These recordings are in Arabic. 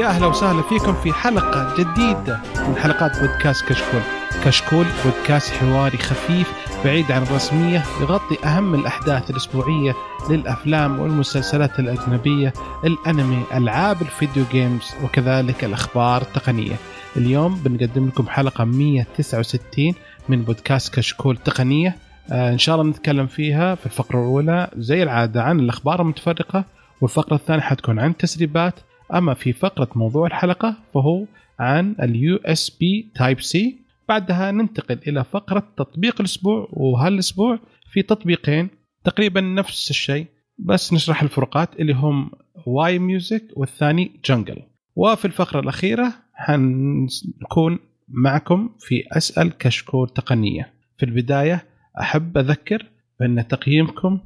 يا أهلا وسهلا فيكم في حلقة جديدة من حلقات بودكاست كشكول. كشكول بودكاست حواري خفيف بعيد عن الرسمية يغطي أهم الأحداث الأسبوعية للأفلام والمسلسلات الأجنبية، الأنمي، ألعاب الفيديو جيمز وكذلك الأخبار التقنية. اليوم بنقدم لكم حلقة 169 من بودكاست كشكول تقنية. آه إن شاء الله نتكلم فيها في الفقرة الأولى زي العادة عن الأخبار المتفرقة والفقرة الثانية حتكون عن تسريبات أما في فقرة موضوع الحلقة فهو عن ال USB Type-C بعدها ننتقل إلى فقرة تطبيق الأسبوع وهالاسبوع في تطبيقين؟ تقريبا نفس الشيء بس نشرح الفروقات اللي هم YMusic والثاني Jingle وفي الفقرة الأخيرة حنكون معكم في أسأل كشكول تقنية. في البداية أحب أذكر بأن تقييمكم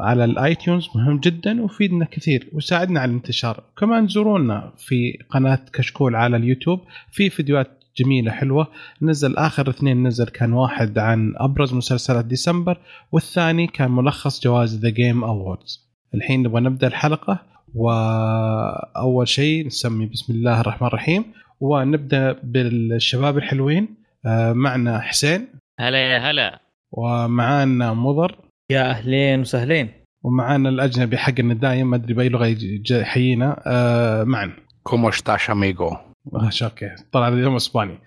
على ال iTunes مهم جدا ويفيدنا كثير ويساعدنا على الانتشار. كمان زورونا في قناة كشكول على اليوتيوب في فيديوهات جميلة حلوة. نزل آخر اثنين نزل كان واحد عن أبرز مسلسلات ديسمبر والثاني كان ملخص جوائز The Game Awards الحين نبغى نبدأ الحلقة وأول شيء نسمي بسم الله الرحمن الرحيم ونبدأ بالشباب الحلوين. آه، معنا حسين. هلا يا هلا. ومعانا مضر. يا أهلين وسهلين. ومعانا الأجنبي حقنا دايم ما أدري بأي لغة يحيينا. آه معا cómo estás amigo okay. طلع اليوم إسباني.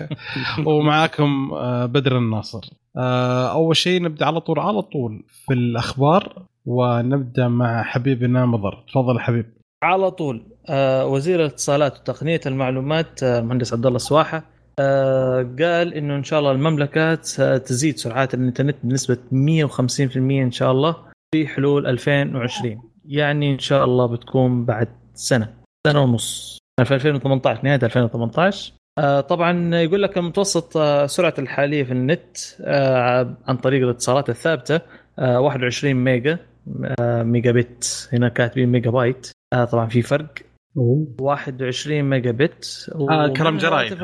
ومعاكم آه بدر الناصر. آه أول شيء نبدأ على طول على طول في الأخبار ونبدأ مع حبيبنا مضر تفضل حبيب. على طول. آه وزير الاتصالات وتقنية المعلومات آه المهندس عبد الله السواحه آه قال إنه إن شاء الله المملكة ستزيد سرعات الإنترنت بنسبة 150% إن شاء الله في حلول 2020 يعني إن شاء الله بتكون بعد سنة سنة ونص. في 2018 نهاية 2018 آه طبعا يقول لك المتوسط آه سرعة الحالية في النت عن طريق الاتصالات الثابتة آه 21 ميجا ميجا بت هنا كاتبين ميجا بايت. طبعا في فرق. 21 ميجا بت آه كلام جرايد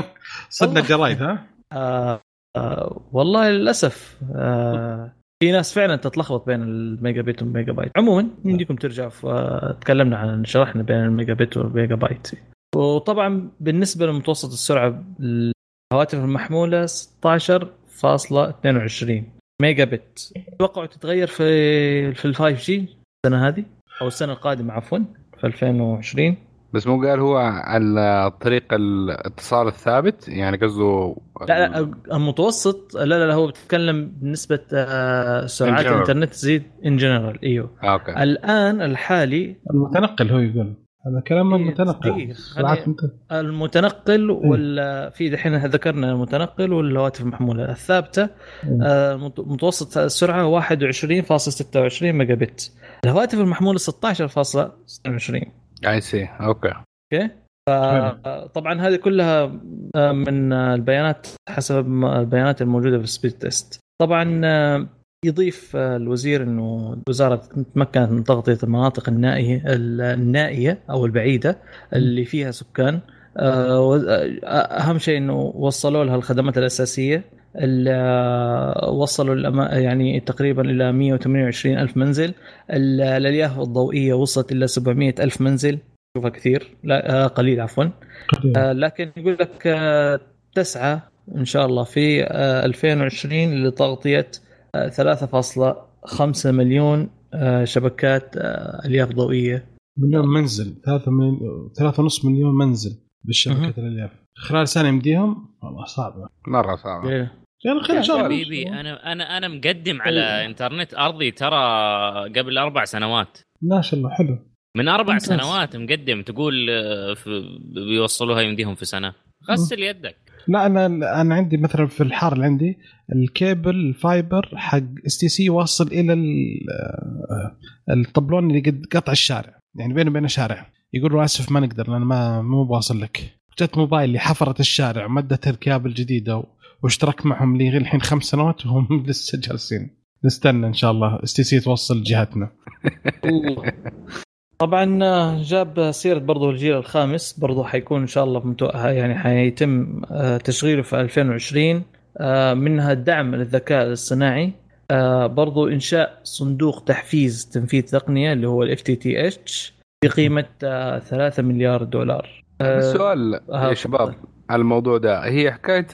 صدنا الجرايد ها؟ آه آه والله للأسف آه في ناس فعلا تتلخبط بين الميجا بت والميجا بايت عموما يمديكم ترجعوا ف- تكلمنا عن شرحنا بين الميجا بت والميجا بايت وطبعا بالنسبة لمتوسط السرعة الهواتف المحمولة 16.22 ميجا بت توقعوا تتغير في في ال 5G السنة هذه؟ أو السنة القادمة عفوا. في 2020 بس مو قال هو على طريق الاتصال الثابت؟ يعني قصده لا لا المتوسط لا لا, لا هو بيتكلم بنسبة آه، سرعات. الإنترنت تزيد in general إيوه. آه، okay. الآن الحالي المتنقل هو يقول. هذا كلام إيه، المتنقل سرعات خليني- مت- المتنقل وال في دحين ذكرنا المتنقل والهواتف المحمولة. الثابتة آه، مت- متوسط السرعة 21.26 ميجا bit الهواتف المحمولة 16.22 I see okay. okay طبعا هذه كلها آه، من آه، البيانات حسب البيانات الموجودة في ال speed test طبعا آه، يضيف آه، الوزير إنه الوزارة تمكنت من تغطيه المناطق النائية النائية أو البعيدة اللي فيها سكان. آه، آه، أهم شيء إنه وصلوا لها الخدمات الأساسية ال- وصلوا يعني تقريبا إلى 128 ألف منزل. ال- الالياف الضوئية وصلت إلى 700 ألف منزل. شوفها كثير. لا قليل عفوا. لكن يقول لك تسعى إن شاء الله في آه، 2020 لتغطية 3.5 مليون آه، شبكات آه، ألياف ضوئية. مليون منزل 3 مليون 3.5 مليون منزل مهم. بالشبكه الألياف. خلال سنه يمديهم؟ والله صعبة. مرة صعبة. إيه. يعني خلال إن شاء الله. حبيبي أنا أنا أنا مقدم على إنترنت أرضي ترى قبل أربع سنوات. ما شاء الله حلو. من أربع ممتاز. سنوات مقدم تقول آه، في- بيوصلوها يمديهم في سنة. غسل يدك. لا أنا أنا عندي مثلا في الحارة اللي عندي ال cable ال fiber حق STC واصل إلى ال- آه، الطبلون اللي قد قطع الشارع. يعني بينه وبين شارع يقولوا آسف ما نقدر لأن ما مو واصل لك. جت موبايلي اللي حفرت الشارع مدت الكابل الجديده و- واشترك معهم لي الحين خمس سنوات وهم لسه جالسين. نستنى إن شاء الله STC توصل جهتنا. طبعا آه، جاب سيرة برضو الجيل الخامس برضو حيكون إن شاء الله متو... يعني حيتم آه، تشغيله في 2020 آه، منها الدعم للذكاء الاصطناعي آه، برضو إنشاء صندوق تحفيز تنفيذ تقنية اللي هو ال FTTH بقيمة 3 مليار دولار. السؤال يا شباب على الموضوع ده هي حكاية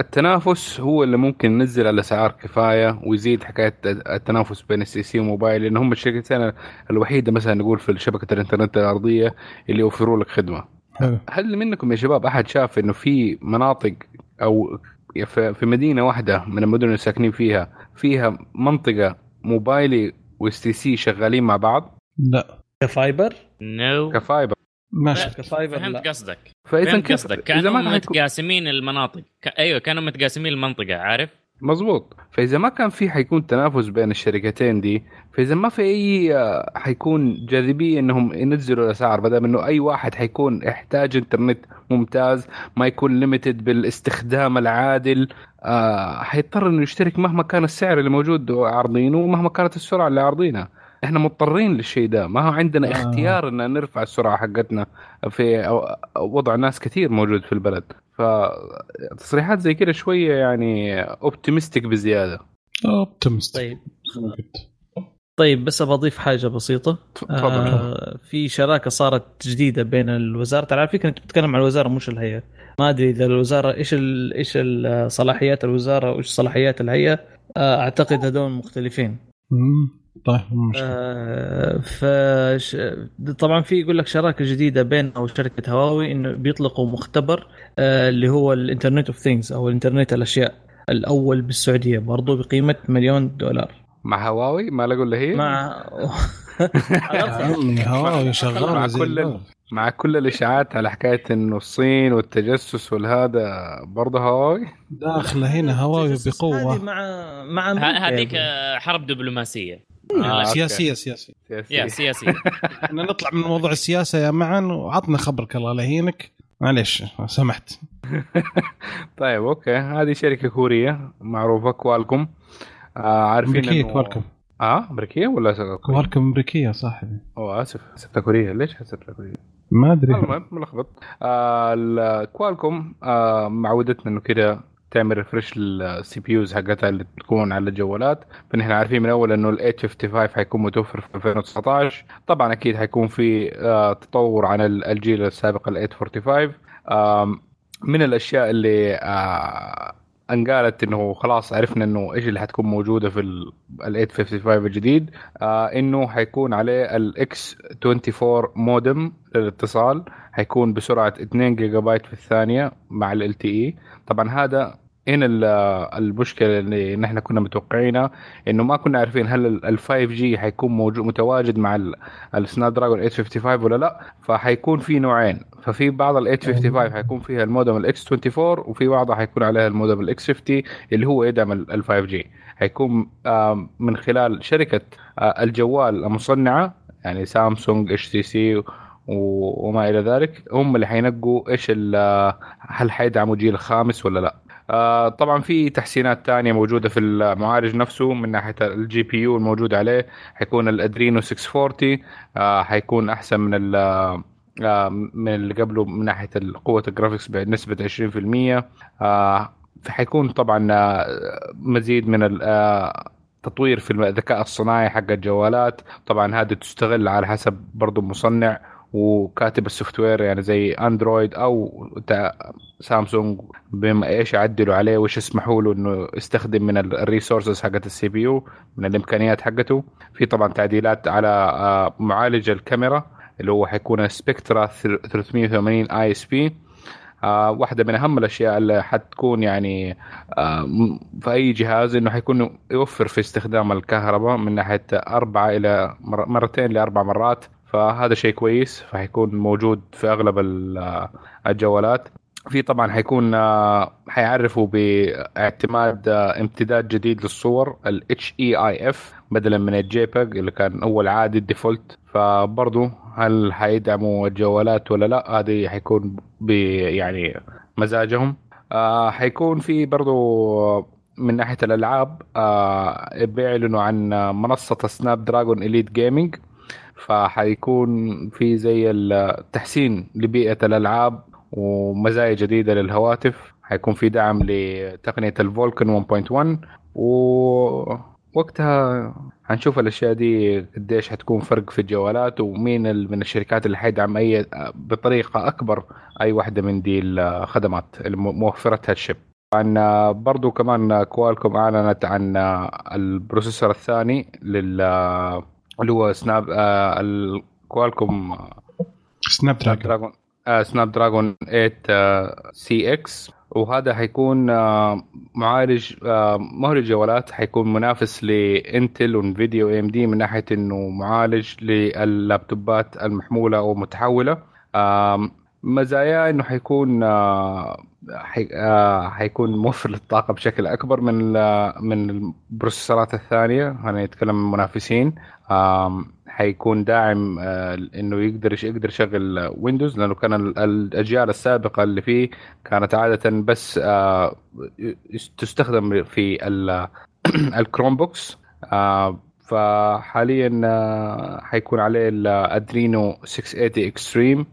التنافس هو اللي ممكن ينزل الاسعار كفاية ويزيد حكاية التنافس بين السي سي وموبايل لأن هم الشركتين الوحيدة مثلا نقول في شبكة الإنترنت الأرضية اللي يوفروا لك خدمة حلو. هل منكم يا شباب أحد شاف إنه في مناطق أو في مدينة واحدة من المدن اللي ساكنين فيها فيها منطقة موبايلي و STC شغالين مع بعض؟ لا ك fiber؟ no no. ك fiber ماشي. ك fiber فهمت قصدك. فإذا فهمت قصدك. كانوا متقاسمين المناطق. ك... أيوه كانوا متقاسمين المنطقة عارف؟ مظبوط. فإذا ما كان في حيكون تنافس بين الشركتين دي فإذا ما في أي آه، حيكون جاذبية إنهم ينزلوا الأسعار بدل إنه أي واحد حيكون يحتاج إنترنت ممتاز ما يكون limited بالاستخدام العادل آه حيضطر إنه يشترك مهما كان السعر اللي موجود عارضينه ومهما كانت السرعة اللي عارضينها إحنا مضطرين للشيء ده. ما هو عندنا آه. اختيار إن نرفع السرعة حقتنا في وضع ناس كثير موجود في البلد. فتصريحات زي كده شوية يعني optimistic بزيادة. optimistic طيب. طيب بس بضيف حاجة بسيطة. تفضل. آه في شراكة صارت جديدة بين الوزارة. على فكره انت بتتكلم عن الوزارة مش الهيئة. ما أدري إذا الوزارة إيش إيش صلاحيات الوزارة وإيش صلاحيات الهيئة. آه أعتقد هذول مختلفين. طيب آه طبعا في يقول لك شراكة جديدة بين أو شركة هواوي إنه بيطلقوا مختبر آه اللي هو ال Internet of Things أو الإنترنت الأشياء الأول بالسعودية برضه بقيمة مليون دولار. مع هواوي؟ ما لقوا اللي هي. مع هواوي شغال مع كل مع كل الإشاعات على حكاية إنه الصين والتجسس والهذا برضه هواوي؟ داخلة هنا هواوي بقوة. مع مع هذيك حرب دبلوماسية. آه سياسية سياسية. سياسية. سياسية. إحنا نطلع من موضوع السياسة يا معن وعطنا خبرك الله لا يهينك. معليش سمحت. طيب أوكي. هذه شركة كورية معروفة كوالكم. آه عارفين أمريكية. كوالكم. آه أمريكية ولا كوالكم أمريكية صاحبي أوه آسف. حسبتها كورية. ليش حسبتها كورية؟ ما أدري. المهم ملخبط. آه كوالكم آه معودتنا إنه كده تعمل refresh لل CPUs حقتها اللي تكون على الجوالات. فنحن عارفين من أول إنه ال 855 حيكون متوفر في 2019 طبعا أكيد حيكون في آه تطور عن الجيل السابق ال 845 آه من الأشياء اللي آه انقالت إنه خلاص عرفنا إنه إيش اللي حتكون موجودة في ال 855 الجديد. آه إنه حيكون عليه ال X 24 مودم للاتصال. حيكون بسرعة 2 جيجا بايت في الثانية مع LTE طبعا هذا هنا المشكلة اللي نحن كنا متوقعينها إنه ما كنا عارفين هل ال 5 G حيكون موجود متواجد مع ال Snapdragon 855 ولا لا فحيكون في نوعين. ففي بعض ال 855 حيكون فيها المودم ال X 24 وفي بعضها حيكون عليها المودم ال X 50 اللي هو يدعم ال 5 G حيكون من خلال شركة الجوال المصنعة يعني سامسونج HTC وما إلى ذلك هم اللي حينقوا إيش هل حيدعموا جيل خامس ولا لا. آه طبعا في تحسينات تانية موجودة في المعالج نفسه من ناحية ال GPU الموجود عليه حيكون ال Adreno 640 آه حيكون أحسن من آه من اللي قبله من ناحية قوة ال graphics بنسبة 20% آه حيكون طبعا آه، مزيد من التطوير في الذكاء الصناعي حق الجوالات. طبعا هذه تستغل على حسب برضو المصنع وكاتب ال software يعني زي Android أو سامسونج بما إيش يعدلوا عليه وايش يسمحوا له انه يستخدم من ال resources حقت ال CPU من الامكانيات حقته. في طبعا تعديلات على آه، معالج الكاميرا اللي هو حيكون Spectra 380 ISP واحدة من أهم الأشياء اللي حتكون يعني آه في أي جهاز إنه حيكون يوفر في استخدام الكهرباء من ناحية أربعة إلى مرتين لأربع مرات. فهذا شيء كويس فحيكون موجود في أغلب الجوالات. في طبعا حيكون حيعرفوا باعتماد امتداد جديد للصور ال HEIF بدلا من ال JPEG اللي كان أول عادي ال default. فبرضه هل حيدعموا الجوالات ولا لا؟ هذه حيكون يعني مزاجهم. آه حيكون في برضه من ناحية الألعاب آه بيعلنوا عن منصة Snapdragon Elite Gaming فحيكون في زي التحسين لبيئة الألعاب ومزايا جديدة للهواتف. حيكون في دعم لتقنية ال Vulkan 1.1 ووقتها حنشوف الأشياء دي قديش حتكون فرق في الجوالات ومين من الشركات اللي حيدعم اي بطريقة أكبر أي واحدة من دي الخدمات اللي مو- موفرتها ال chip. آه، برضو كمان Qualcomm أعلنت عن ال processor الثاني لل اللي هو Snap آه، ال Qualcomm آه، Snapdragon. Dragon آه Snapdragon 8cx وهذا حيكون آه معالج آه ما هو للجوالات حيكون منافس ل Intel و Nvidia AMD من ناحية إنه معالج لللابتوبات المحمولة أو متحولة. آم، مزاياه إنه حيكون آه حي آه حيكون موفر للطاقة بشكل أكبر من ال- من ال processorات الثانية. أنا نتكلم عن المنافسين حيكون داعم آه، إنه يقدر يقدر يشغل Windows لأنه كان ال- الأجيال السابقة اللي فيه كانت عادة بس آه، تستخدم في ال- ال Chromebooks آه، فحاليا حيكون عليه ال Adreno 680 Extreme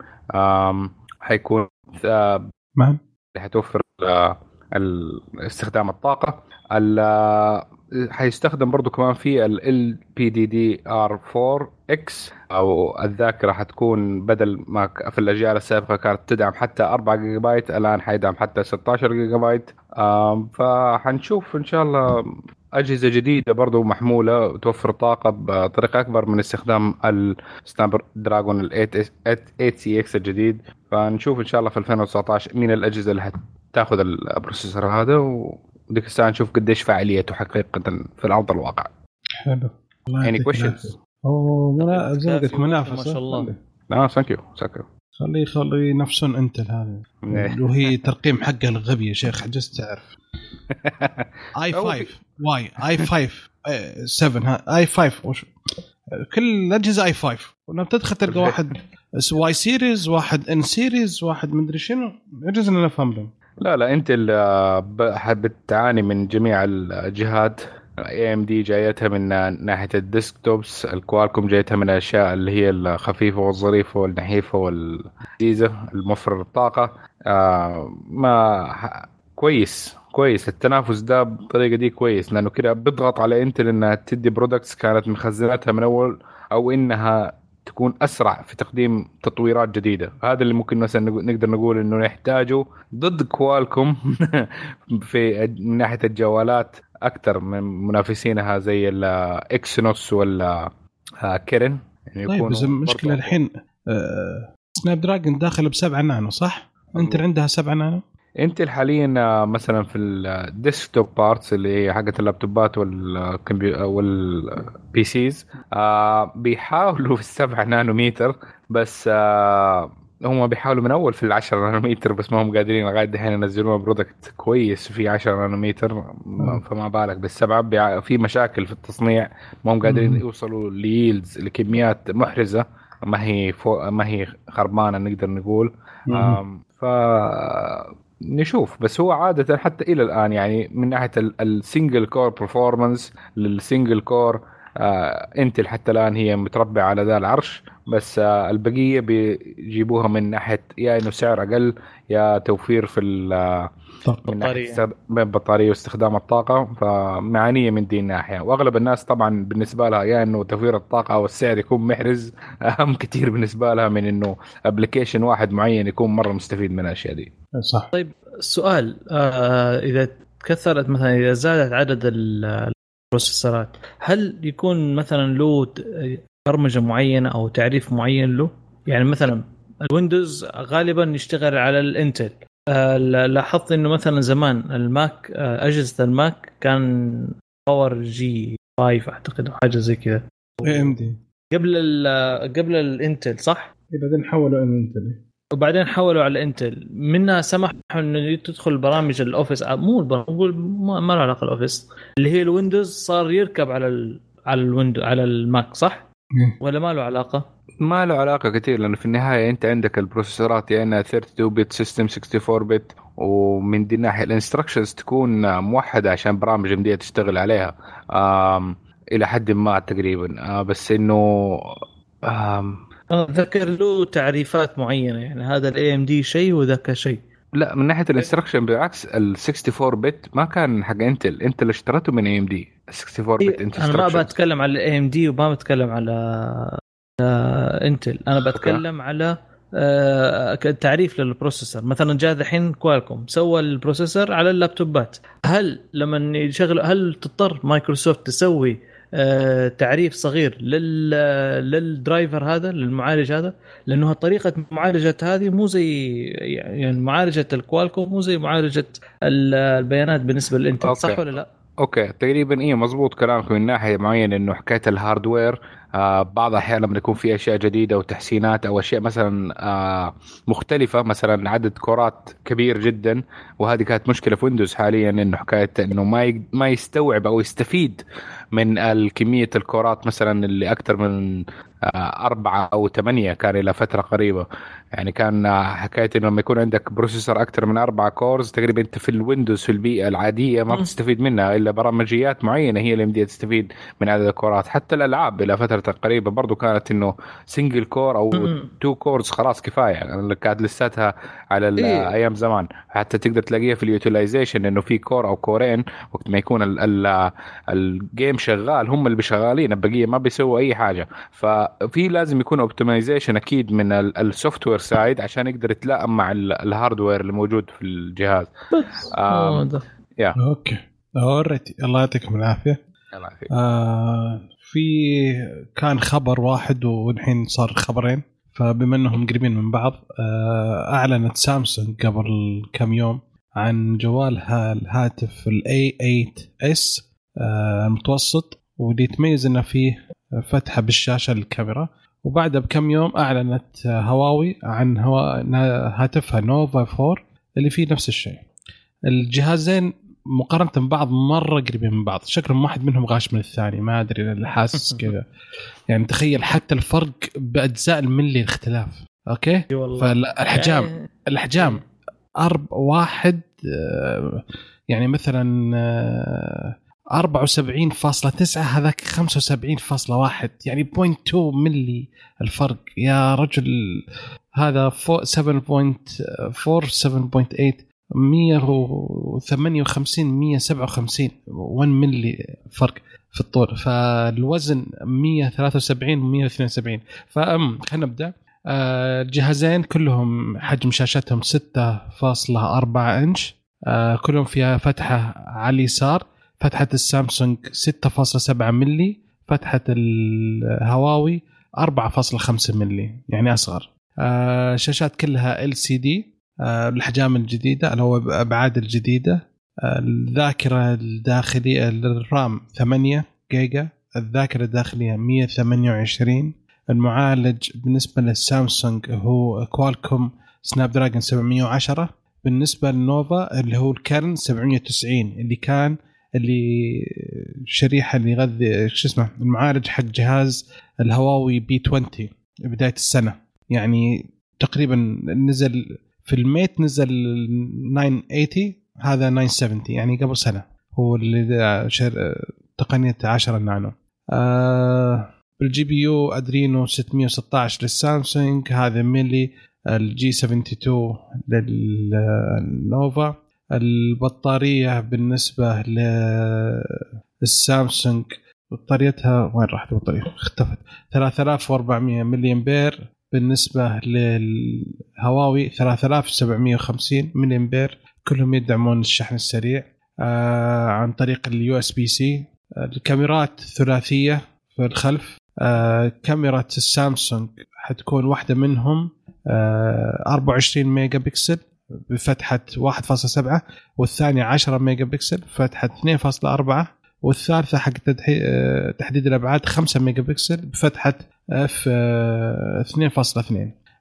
حيكون اللي حتوفر استخدام الطاقة. ال- آه، حيستخدم برضو كمان في ال LPDDR4X أو الذاكرة حتكون بدل ما في الأجيال السابقة كانت تدعم حتى 4 جيجا بايت الآن حيدعم حتى 16 جيجا بايت فحنشوف إن شاء الله أجهزة جديدة برضو محمولة توفر طاقة بطريقة أكبر من استخدام ال Snapdragon ال 8cx الجديد. فنشوف إن شاء الله في 2019 مين الأجهزة اللي حتاخذ ال processor هذا وديك الساعة نشوف قديش فاعليته حقيقة في الأرض الواقع. حلو. questions العافية. أوه منا- زي ما قلت كافي منافسة. ما شاء الله. آه thank you thank you خليه خليه ينافسون Intel هذا إيه. وهي ترقيم حقها الغبي يا شيخ عجزت تعرف. آي هو 5 واي آي 5 7 ها آي 5 وش؟ كل الأجهزة آي 5 ولما تدخل تلقى واحد واي سيريز واحد ان سيريز واحد مدري شنو. يجوز إن نفهم لهم. لا لا انت ال- ب- بتعاني من جميع الجهات. اي ام دي جايتها من ناحية الديسكتوبس الكوالكوم جايتها من الاشياء اللي هي الخفيفة والظريفة والنحيفة واللذيذه الموفره للطاقه آه ما كويس كويس. التنافس ده بالطريقة دي كويس لأنه كده بيضغط على Intel إنها تدي products كانت مخزنتها من أول أو إنها تكون أسرع في تقديم تطويرات جديدة هذا اللي ممكن مثلا نقدر نقول إنه نحتاجه ضد Qualcomm في من ناحية الجوالات أكثر من منافسينها زي ال Exynos ولا Kirin يعني طيب بس المشكلة الحين آه، Snapdragon داخل بسبعة نانو صح؟ Intel عندها سبعة نانو؟ Intel حاليا آه، مثلا في ال desktop parts اللي هي حقت اللابتوبات وال PCs آه، بيحاولوا في السبعة نانومتر بس آه، هم بيحاولوا من أول في العشرة نانومتر بس ما هم قادرين لغاية دحين ينزلون product كويس في 10 نانومتر ما- فما بالك بالسبعة. بيع- في مشاكل في التصنيع ما هم قادرين. يوصلوا ل yields لكميات محرزة ما هي فوق ما هي خربانة نقدر نقول. ف نشوف. بس هو عادة حتى إلى الآن يعني من ناحية ال single core performance لل single core Intel حتى الآن هي متربعة على ذا العرش. بس آه البقية بيجيبوها من ناحية يا إنه سعر أقل يا توفير في من. استخد- البطارية واستخدام الطاقة فمعانية من دي الناحية. وأغلب الناس طبعا بالنسبة لها يا إنه توفير الطاقة أو السعر يكون محرز أهم كثير بالنسبة لها من إنه application واحد معين يكون مرة مستفيد من الأشياء دي. صح. السؤال آه إذا كثرت مثلا إذا زادت عدد ال- ال processorات هل يكون مثلا له برمجة معينة أو تعريف معين له؟ يعني مثلا ال Windows غالبا يشتغل على ال Intel. لاحظت إنه مثلا زمان ال Mac آه أجهزة ال Mac كان Power G5 أعتقد أو حاجة زي كذا AMD قبل ال- قبل ال Intel صح؟ بعدين حولوا ان انتل وبعدين حولوا على Intel منها سمحوا إنه تدخل برامج ال Office آه، مو نقول ما ما له علاقة ال Office اللي هي ال Windows صار يركب على ال... على ال Window على ال Mac صح؟ إيه. ولا ما له علاقة؟ ما له علاقة كثير لأنه في النهاية أنت عندك ال processorات يا إنها 32 bit system 64 bit ومن دي الناحية ال instructions تكون موحدة عشان برامج مدية تشتغل عليها آم إلى حد ما تقريبا آه بس إنه آم ذكر له تعريفات معينة يعني هذا ال AMD شيء وذاك شيء لا من ناحية ال instruction بالعكس ال 64 bit ما كان حق Intel Intel اللي اشتريته من AMD 64 bit أنت أنا ما بتكلم على ال AMD وما بتكلم على Intel أنا بتكلم على آه، تعريف لل processor. مثلا جاء الحين Qualcomm سوى ال processor على اللابتوبات. هل لما يشغل هل تضطر مايكروسوفت تسوي آه، تعريف صغير لل لل driver هذا للمعالج هذا لأنه طريقة معالجة هذه مو زي يعني معالجة الكوالكوم مو زي معالجة البيانات بالنسبة للانتل صح ولا لا؟ أوكي تقريبا إيه مضبوط كلامك. من ناحية معينة إنه حكاية ال hardware آه بعض الاحيان لما يكون في أشياء جديدة وتحسينات أو أشياء مثلا آه مختلفة مثلا عدد core ات كبير جدا وهذه كانت مشكلة في ويندوز حاليا إنه حكاية إنه ما ما يستوعب أو يستفيد من الكمية ال core ات مثلا اللي أكثر من آه، أربعة أو ثمانية كان إلى فترة قريبة. يعني كان حكاية إنه لما يكون عندك processor أكثر من أربعة cores تقريبا أنت في الويندوز في البيئة العادية ما بتستفيد منها إلا برمجيات معينة هي اللي بدها تستفيد من عدد ال core ات. حتى الألعاب إلى فترة قريبة برضو كانت إنه single core أو two cores خلاص كفاية. يعني كانت لساتها على إيه؟ أيام زمان. حتى تقدر تلاقيها في ال utilization إنه في core أو core ين وقت ما يكون ال game شغال هم اللي بشغالين. البقية ما بيسووا أي حاجة. ف في لازم يكون optimization أكيد من ال software side عشان يقدر يتلائم مع ال hardware اللي موجود في الجهاز. بس. آه يا. أوكي. اوريتي الله يعطيكم العافية. الله يعافيك. آه في كان خبر واحد والحين صار خبرين. فبما إنهم قريبين من بعض آه أعلنت سامسونج قبل كم يوم عن جوالها الهاتف ال A8s آه المتوسط. واللي يتميز إنه فيه فتحة بالشاشة للكاميرا وبعدها بكم يوم أعلنت هواوي عن هاتفها نوفا 4 اللي فيه نفس الشيء. الجهازين مقارنة ببعض مرة قريبين من بعض. شكلهم واحد منهم غاش من الثاني ما أدري أنا حاسس كذا. يعني تخيل حتى الفرق بأجزاء الملي الاختلاف أوكي؟ فالأحجام الأحجام أرب واحد آه، يعني مثلا آه، 74.9 هذاك 75.1 يعني 0.2 ملي الفرق. يا رجل هذا 7.4 7.8 158 157 1 ملي فرق في الطول. فالوزن 173 و 172 فأم خلينا نبدأ. الجهازين كلهم حجم شاشتهم 6.4 إنش. آه، كلهم فيها فتحة على اليسار. فتحة السامسونج 6.7 ملي فتحة الهواوي 4.5 ملي يعني أصغر. آه شاشات كلها LCD الأحجام الجديدة اللي هو الابعاد الجديدة آه الذاكرة الداخلية ال RAM 8 جيجا الذاكرة الداخلية 128 المعالج بالنسبة للسامسونج هو كوالكوم Snapdragon 710 بالنسبة للنوفا اللي هو الكيرن 790 اللي كان اللي الشريحه اللي يغذي شو اسمه المعالج حق جهاز الهواوي P20 بداية السنة. يعني تقريبا نزل في ال Mate نزل 980 هذا 970 يعني قبل سنة. هو اللي تقنية 10 نانو. آه ال GPU Adreno 616 للسامسونج هذا Mali ال G72 للنوفا البطارية بالنسبة للسامسونج بطاريتها وين راحت البطارية؟ اختفت. 3400 ملي امبير بالنسبة للهواوي 3750 ملي امبير كلهم يدعمون الشحن السريع آه عن طريق ال USB-C الكاميرات ثلاثية في الخلف. آه كاميرا السامسونج حتكون واحدة منهم آه 24 ميجا بكسل. بفتحة 1.7 والثانية 10 ميجا بكسل فتحه 2.4 والثالثة حق آه، تحديد الأبعاد 5 ميجا بكسل بفتحة f 2.2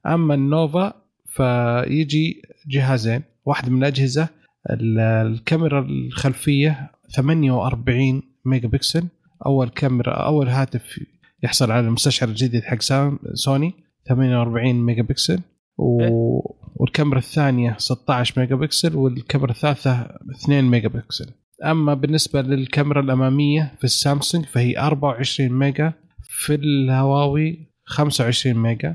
أما النوفا فيجي جهازين واحد من الأجهزة الكاميرا الخلفية 48 ميجا بكسل أول كاميرا أول هاتف يحصل على المستشعر الجديد حق سوني 48 ميجا بكسل و... والكاميرا الثانية 16 ميجا بكسل والكاميرا الثالثة 2 ميجا بكسل أما بالنسبة للكاميرا الأمامية في السامسونج فهي 24 ميجا في الهواوي 25 ميجا.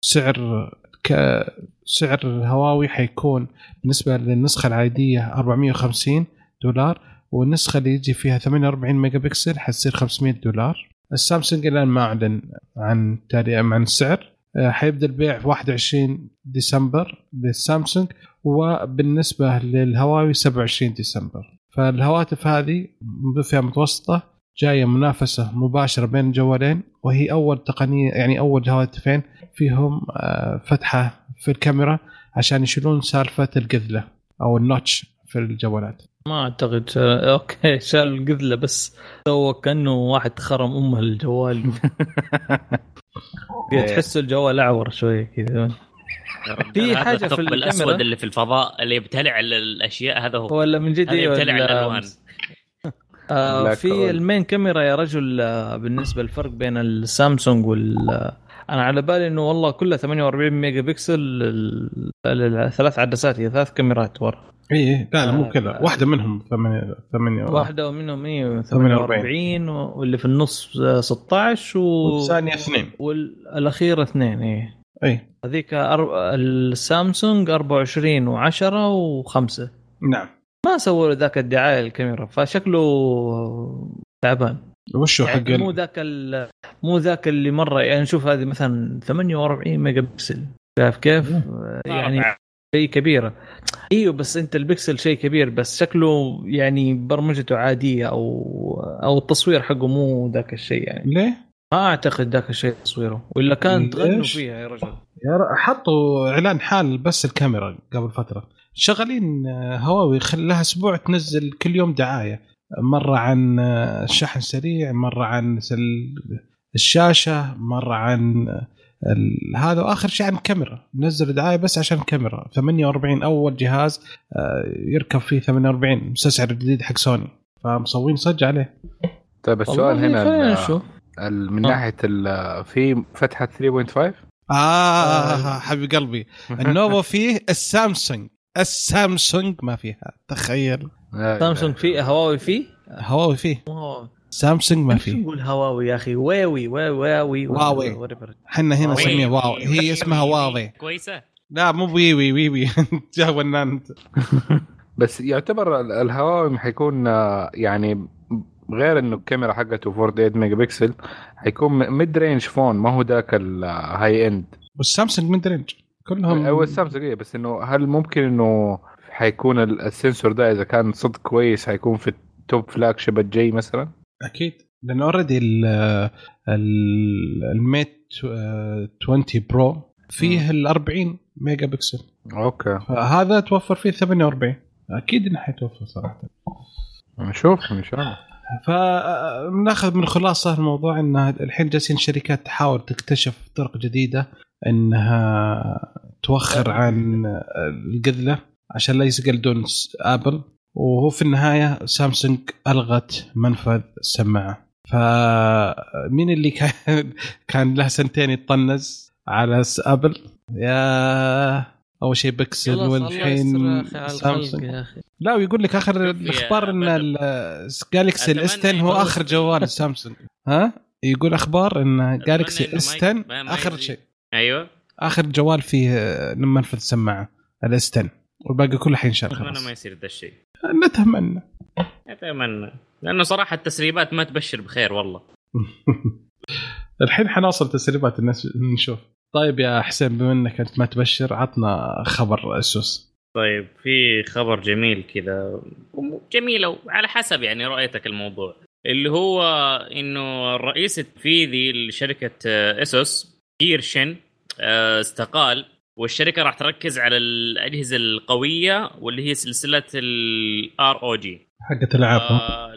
سعر ك- سعر الهواوي حيكون بالنسبة للنسخة العادية 450 دولار والنسخة اللي يجي فيها 48 ميجا بكسل حتصير 500 دولار. السامسونج الآن ما أعلن عن تاريخ عن السعر حيبدأ البيع في 21 ديسمبر للسامسونج وبالنسبة للهواوي 27 ديسمبر. فالهواتف هذه فئه متوسطة جاية منافسة مباشرة بين الجوالين وهي أول تقنية يعني أول هواتفين فيهم آه، فتحة في الكاميرا عشان يشيلون سالفة القذله أو ال notch في الجوالات. ما أعتقد. شال... أوكي شال القذلة بس. سوى كأنه واحد خرم أمه الجوال تحس الجوال أعور شوية كذا. في حاجة في الثقب الكاميرا. الأسود اللي في الفضاء اللي يبتلع ال- الأشياء هذا هو. ولا من جد يبتلع ال- الألوان. آه في. ال main camera يا رجل آه، بالنسبة للفرق بين السامسونج وال آه، أنا على بالي إنه والله كلها 48 ميجا بكسل ال- ال- الثلاث عدسات هي ثلاث كاميرات ورا. اي لا لا مو آه، كذا. واحدة منهم ثمانية ثمانية واحدة منهم هي 48. 48 واللي في النص آه، 16 و... والثانية اثنين. والاخيره اثنين إيه. اي هذيك أر... السامسونج 24 و10 و5 نعم. ما سووا له ذاك الدعاية الكاميرا فشكله تعبان. وشو حق يعني مو ال- ذاك ال- مو ذاك اللي مرة يعني نشوف هذه مثلا 48 ميجا بكسل. شايف كيف؟ يعني شيء كبيره إيوه بس أنت البكسل شيء كبير بس شكله يعني برمجته عادية أو أو التصوير حقه مو ذاك الشيء يعني. ليه؟ ما أعتقد ذاك الشيء تصويره. ولا كان تغنوا؟ فيها يا رجل؟ يا حطوا إعلان حال بس الكاميرا قبل فترة. شغالين آه، هواوي لها أسبوع تنزل كل يوم دعاية. مرة عن آه، شحن سريع مرة عن الشاشة مرة عن آه، هذا واخر شيء عن الكاميرا نزل دعاية بس عشان الكاميرا 48 أول جهاز آه، يركب فيه 48 مستسعر الجديد حق سوني. فمسوين صج عليه. طيب السؤال هنا من آه. ناحيه في فتحة 3.5 آه حبيب قلبي. النوفو فيه السامسونج. السامسونج ما فيها. تخيل. سامسونج فيه هواوي فيه؟ هواوي فيه. سامسونج ما فيه نقول هواوي يا أخي. واوي واوي واوي. إحنا هنا. نسميها واو هي اسمها واوي. كويسة. لا مو وي وي وي وي. جا ونان. انت بس يعتبر ال- الهواوي حيكون آه، يعني غير إنه الكاميرا حقته 48 ميجا بكسل حيكون mid-range phone ما هو ذاك ال high-end والسامسونج mid-range كلهم أو السامسونج إيه، بس إنه هل ممكن إنه حيكون ال- ال sensor ده إذا كان صدق كويس حيكون في ال top flagship الجاي مثلا؟ أكيد. لأنه already ال Mate آه، 20 Pro فيه ال 40 ميجا بكسل أوكي. فهذا توفر فيه 48 أكيد إنه حيتوفر صراحة. نشوف إن شاء الله. فناخذ من خلاصة الموضوع انها الحين جالسين الشركات تحاول تكتشف طرق جديدة إنها توخر عن القذلة عشان لا يقلدون س- أبل وهو في النهاية سامسونج ألغت منفذ السماعه فمين اللي كان كان له سنتين يتطنز على أبل؟ يا أول شيء بكسل والحين سامسونج. لا ويقول لك آخر الأخبار إن. جالكسي ال S 10 هو آخر جوال سامسونج. ها؟ يقول أخبار إن جالكسي S ي- 10 ما- ما آخر. شيء. أيوه. آخر جوال فيه منفذ سماعة ال S 10 والباقي كله حينشال أتمنى خلاص. ما يصير ذا الشيء. نتمنى. اتمنى لأنه صراحة التسريبات ما تبشر بخير والله. الحين حنوصل تسريبات الناس نشوف. طيب يا حسين بما إنك أنت ما تبشر عطنا خبر أسوس. طيب في خبر جميل كذا. جميل أو على حسب يعني رؤيتك الموضوع. اللي هو إنه الرئيس التنفيذي لشركة أسوس كيرشن آه، استقال والشركة راح تركز على الأجهزة القوية واللي هي سلسلة ال ROG حقت الألعاب؟ آه،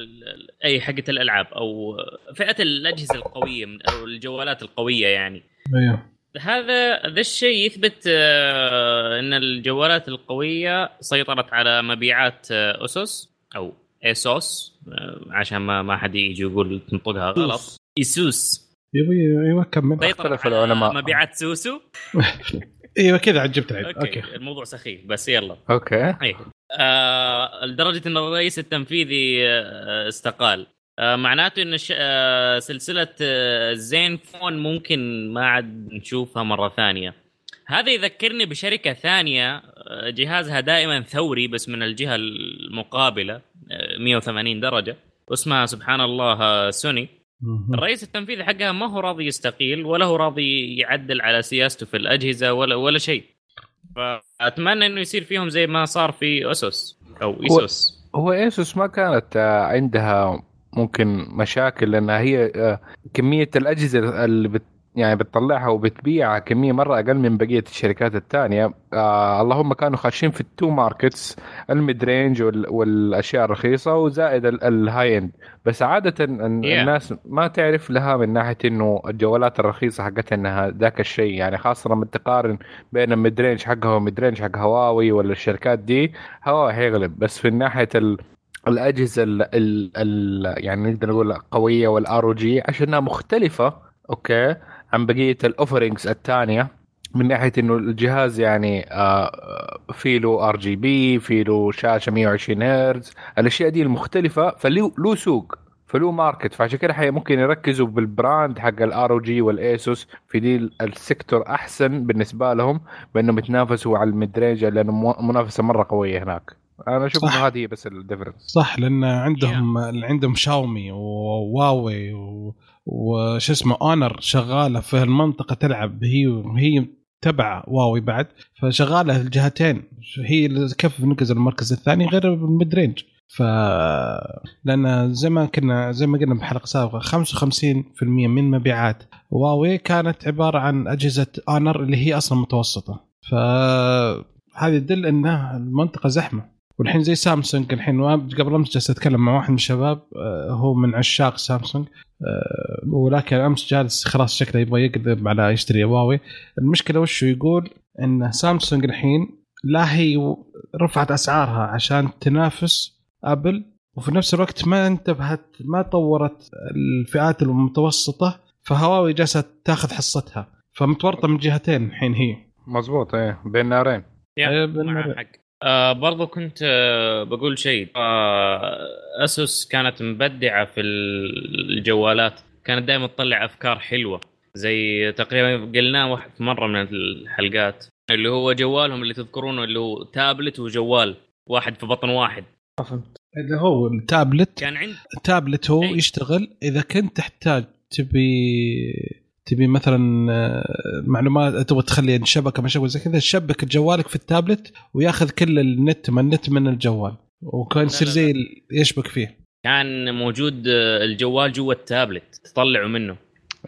أي حقة الألعاب أو فئة الأجهزة القوية من أو الجوالات القوية يعني. أيوه. هذا ذا الشيء يثبت آه، إن الجوالات القوية سيطرت على مبيعات آه، أسوس أو اسوس آه، عشان ما ما حد يجي يقول تنطقها غلط. إيسوس. أيوه أيوه كمل اختلف العلماء. مبيعات سوسو. أيوه كذا جبت العيد أوكي, أوكي. الموضوع سخيف بس يلا. أوكي. إيه. آه لدرجة إن الرئيس التنفيذي آه استقال. آه معناته إن. آه سلسلة آه زين فون ممكن ما عاد نشوفها مرة ثانية. هذا يذكرني بشركة ثانية آه، جهازها دائما ثوري بس من الجهة المقابلة آه، 180 درجة اسمها سبحان الله آه، سوني. الرئيس التنفيذي حقها ما هو راضي يستقيل ولا هو راضي يعدل على سياسته في الأجهزة ولا ولا شيء. فأتمنى إنه يصير فيهم زي ما صار في أسوس أو إيسوس. هو إيسوس ما كانت آه، عندها ممكن مشاكل لأنها هي آه، كمية الأجهزة اللي بت يعني بتطلعها وبتبيعها كمية مرة أقل من بقية الشركات الثانية. آه اللهم كانوا خاشين في ال two markets ال mid-range وال- والأشياء الرخيصة وزائد ال- ال high-end. بس عادة Yeah. الناس ما تعرف لها من ناحية إنه الجوالات الرخيصة حقتها إنها ذاك الشيء. يعني خاصة لما تقارن بين ال mid-range حقها وال mid-range حق هواوي ولا الشركات دي هواوي حيغلب. بس في ناحية ال الأجهزة ال ال ال يعني نقدر نقول القويه وال ROG عشانها مختلفة أوكي؟ عن بقية ال offerings الثانية من ناحية إنه الجهاز يعني آه في له RGB في له شاشة 120 هرتز الأشياء دي المختلفة فله له سوق فله market فعشان كده حي- ممكن يركزوا بال brand حق ال ROG والايسوس في دي ال- ال sector أحسن بالنسبة لهم بأنهم يتنافسوا على ال mid-range لأنه مو- منافسة مرة قوية هناك. أنا أشوف. إنه هذه هي بس ال difference صح لأن عندهم عندهم شاومي وواوي و- وش اسمه أونر شغاله في المنطقة تلعب. هي هي تبع واوي بعد فشغاله الجهتين. هي اللي نقز المركز الثاني غير ال mid-range. ف لأن زي ما كنا زي ما قلنا بحلقة سابقة 55% من مبيعات واوي كانت عبارة عن أجهزة أونر اللي هي أصلا متوسطة. فهذا يدل ان المنطقة زحمة. والحين زي سامسونج الحين. قبل أمس جالس أتكلم مع واحد من الشباب آه، هو من عشاق سامسونج. آه، ولكن أمس جالس خلاص شكله يبغى يقدم على يشتري هواوي. المشكلة وش يقول؟ إن سامسونج الحين لا هي رفعت أسعارها عشان تنافس أبل وفي نفس الوقت ما انتبهت ما طورت الفئات المتوسطة فهواوي جالسة تاخذ حصتها. فمتورطة من جهتين الحين هي. مزبوط إيه بين نارين. يا أيوة، معك بالمرة. حق. آه برضو كنت آه بقول شيء. آه اسوس كانت مبدعة في الجوالات. كانت دائما تطلع أفكار حلوة. زي تقريبا قلناه واحد في مرة من الحلقات اللي هو جوالهم اللي تذكرونه اللي هو تابلت وجوال. واحد في بطن واحد. فهمت. اللي هو التابلت كان عند تابلت هو أي. يشتغل إذا كنت تحتاج تبي تبي مثلا آه، معلومات تبغى تخلي شبكة مشبكه زي كذا شبك جوالك في التابلت وياخذ كل النت من النت من الجوال. وكان يصير زي يشبك فيه. كان موجود آه، الجوال جوا التابلت تطلعه منه.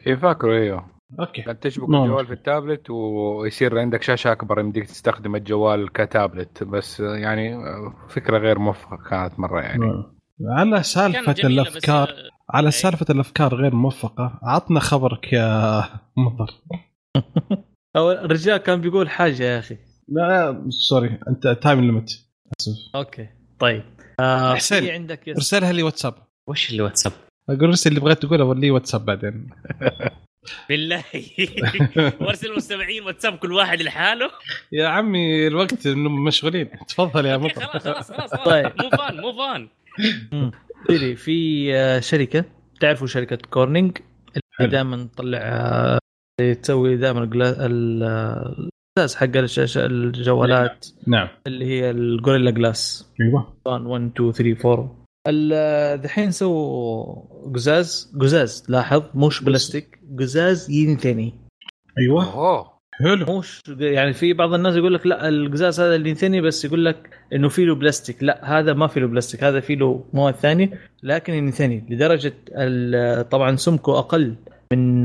إيه فاكره أيوه أوكي. كان تشبك نعم. الجوال في التابلت ويصير عندك شاشة أكبر يمديك تستخدم الجوال كتابلت. بس يعني فكرة غير موفقة كانت مرة يعني. على كانت سالفة الأفكار. آه، على أي. سالفة الأفكار غير موفقة عطنا خبرك يا مضر. أو الرجال كان بيقول حاجة يا أخي. لا sorry أنت time limit أسف. أوكي طيب. آه حسين، عندك yes ارسلها لي واتساب. وش اللي واتساب؟ أقول ارسل اللي بغيت تقوله ولي واتساب بعدين. بالله. وارسل المستمعين واتساب كل واحد لحاله. يا عمي الوقت انه مشغولين. تفضل يا مضر. خلاص خلاص خلاص طيب. move on move on في في آه، شركة. تعرفوا شركة كورنينج. اللي دائما تطلع آه، تسوي دائما الأساس حق الشاشة- الجوالات. نعم. اللي هي الجوريلا جلاس. أيوه. 1 2 3 4 ال- دحين سووا قزاز. قزاز لاحظ مش بلاستيك. قزاز ينثني أيوه. أوه. حلو. مش يعني في بعض الناس يقول لك لا القزاز هذا اللي ينثني بس يقول لك إنه في له بلاستيك. لا هذا ما في له بلاستيك هذا في له مواد ثانية لكن ينثني لدرجة طبعا سمكه أقل من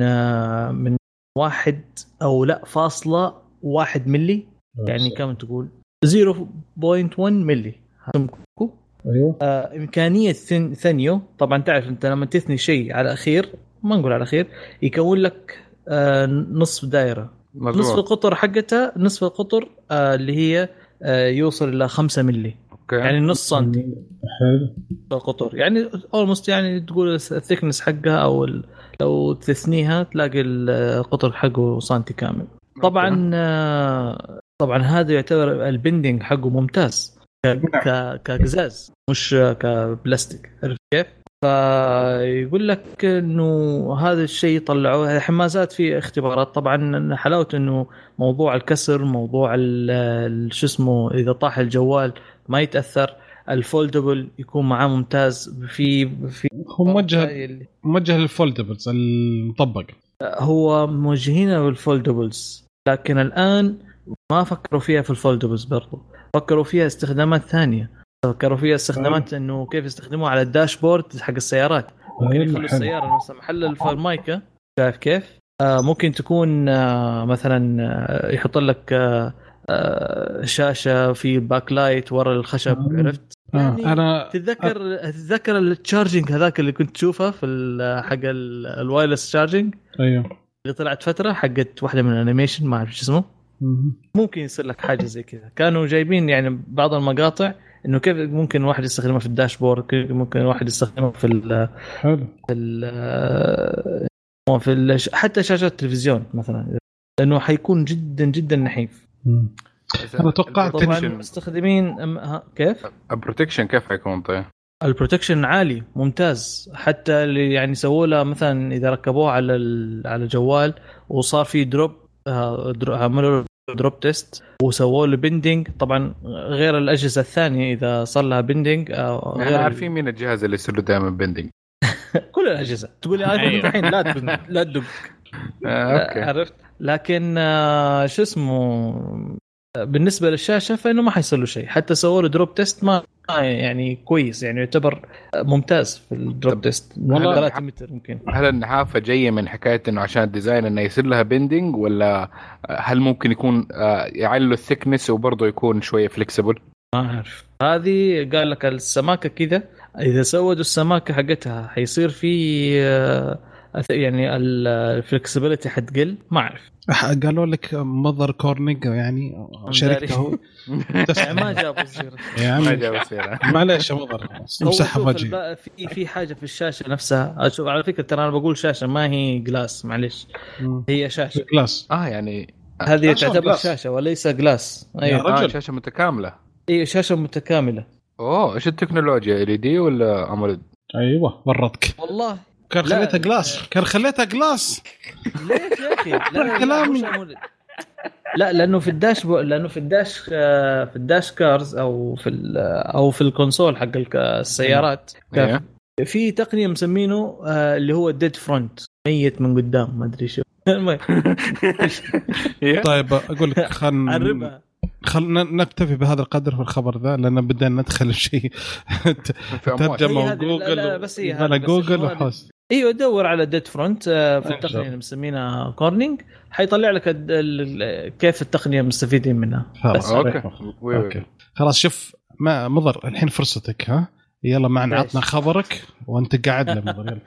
من واحد أو لا فاصلة واحد ملي. يعني كم تقول؟ 0.1 ملي. سمكه. أيوه. آه، إمكانية ثن- ثنية. طبعا تعرف أنت لما تثني شيء على أخير ما نقول على أخير يكون لك آه، نصف دائرة. نصف مزبوط القطر حقتها نصف القطر آه، اللي هي آه، يوصل إلى 5 ملي أوكي. يعني نص سنتي حلو. القطر. يعني اولموست يعني تقول الثيكنس حقها أو لو تثنيها تلاقي القطر حقه سنتي كامل. طبعا آه، طبعا هذا يعتبر البندنج حقه ممتاز. ك- ك- كقزاز مش كبلاستيك. عرفت كيف؟ فيقول لك إنه هذا الشيء طلعوه حمازات في اختبارات. طبعا حلاوته إنه موضوع الكسر موضوع شو اسمه إذا طاح الجوال ما يتأثر ال foldable يكون معاه ممتاز. في في هو موجه موجه لل foldables المطبق. هو موجهينه بال foldables لكن الآن ما فكروا فيها في ال foldables برضو. فكروا فيها استخدامات ثانية. فكروا فيها استخدامات إنه كيف يستخدموها على ال dashboard حق السيارات. ممكن يخلوا السيارة مثلا محل المايكا شايف كيف؟ آه ممكن تكون آه مثلا آه يحط لك آه آه شاشة في backlight ورا الخشب آه. عرفت؟ آه. يعني أنا تتذكر تتذكر ال charging هذاك اللي كنت تشوفه في حق ال wireless charging أيوه. اللي طلعت فترة حقت واحدة من ال animation ما أعرف شو اسمه. ممكن يصير لك حاجة زي كذا. كانوا جايبين يعني بعض المقاطع إنه كيف ممكن الواحد يستخدمها في ال dashboard؟ كيف ممكن الواحد يستخدمها في ال حلو. في ال في ال حتى شاشات التلفزيون مثلا لأنه حيكون جدا جدا نحيف. أنا توقعت طبعا المستخدمين كيف؟ ال protection كيف حيكون طيب؟ ال protection عالي ممتاز. حتى اللي يعني سووا له مثلا إذا ركبوه على على الجوال وصار في drop آه، عملوا drop test وسووا له bending طبعا غير الأجهزة الثانية إذا صار لها bending آه، غير عارفين مين الجهاز اللي يصير له دائما بندنج كل الأجهزة. تقول لي iPhone أيوه. الحين لا لا تدق. آه، okay. عرفت. لكن آه، شو اسمه؟ بالنسبة للشاشة فإنه ما حيصير له شيء. حتى سووا له drop test ما يعني كويس يعني يعتبر ممتاز في ال drop test والله 3 متر يمكن. هل النحافة جاية من حكاية إنه عشان ال design إنه يصير لها bending ولا هل ممكن يكون آه، يعلوا ال thickness وبرضه يكون شوية flexible؟ ما أعرف. هذه قال لك السماكة كذا. إذا زودوا السماكة حقتها حيصير في آه، يعني ال flexibility حتقل ما أعرف. قالوا لك مضر Corning يعني شركته. ما جابوا سيره ما جابوا سيره معليش يا مضر امسحها وجهي في في حاجة في الشاشة نفسها. أشوف على فكرة ترى أنا بقول شاشة ما هي glass معلش هي شاشة. glass آه يعني هذه تعتبر شاشة وليس جلاس أيوه. آه شاشة متكاملة. أيوه شاشة متكاملة. أوه إيش التكنولوجيا؟ LED ولا AMOLED؟ أيوه ورطك. والله. كان خليتها glass كان خليتها glass ليش يا أخي؟ لا كلامي لا لأنه في ال dashbo... لأنه في ال dash في ال dash cars أو في أو في ال console حق السيارات. إيه. في تقنية مسمينه آه، اللي هو ديد فرونت ميت من قدام ما أدري شو. طيب أقول لك خلنا خلنا نكتفي بهذا القدر في الخبر ذا لأن بدنا ندخل شيء. ترجمة جوجل لا, لا بس هي جوجل وحوس إيوه دور على dead front آه، في التقنية اللي مسمينها Corning حيطلع لك كيف التقنية مستفيدين منها. خلاص okay. okay. خلاص شوف ما مضر الحين فرصتك ها؟ يلا معنا عطنا خبرك وأنت قاعد له مضر. يلا.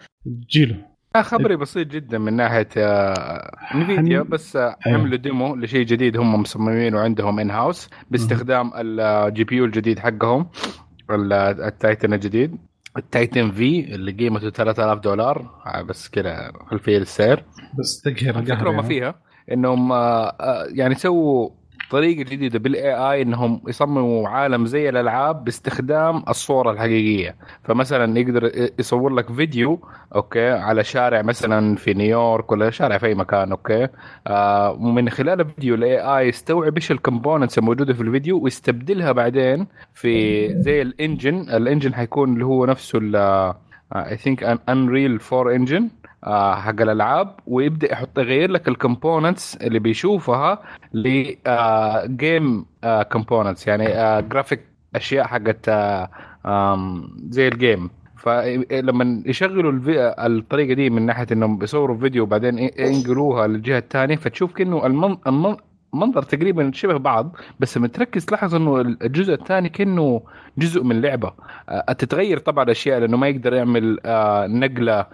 جيله خبري بسيط جدا من ناحية آه، Nvidia بس آه، أيوه. عملوا demo لشيء جديد هم مصممينه عندهم in-house باستخدام ال GPU الجديد حقهم ال Titan الجديد. ال Titan في اللي قيمته 3000 دولار آه، بس كذا خلفية للسعر. بس تقهر الفكرة ما فيها إنهم يعني سووا طريقة جديدة بال AI إنهم يصمموا عالم زي الألعاب باستخدام الصورة الحقيقية. فمثلا يقدر يصور لك فيديو okay على شارع مثلا في نيويورك ولا شارع في أي مكان okay. آه ومن خلال الفيديو ال AI يستوعب إيش ال components الموجودة في الفيديو ويستبدلها بعدين في زي ال engine. ال engine حيكون اللي هو نفسه I think ان Unreal 4 engine حق الألعاب ويبدأ يحط يغير لك ال components اللي بيشوفها ل game components يعني جرافيك آه أشياء حقت آه زي ال game فلما يشغلوا الطريقة دي من ناحية إنهم بيصوروا فيديو وبعدين ينقلوها للجهة الثانية فتشوف كأنه المن... المن... منظر تقريبا شبه بعض بس لما تركز تلاحظ إنه الجزء الثاني كأنه جزء من لعبة. أه تتغير طبعا الأشياء لأنه ما يقدر يعمل أه نقلة 100%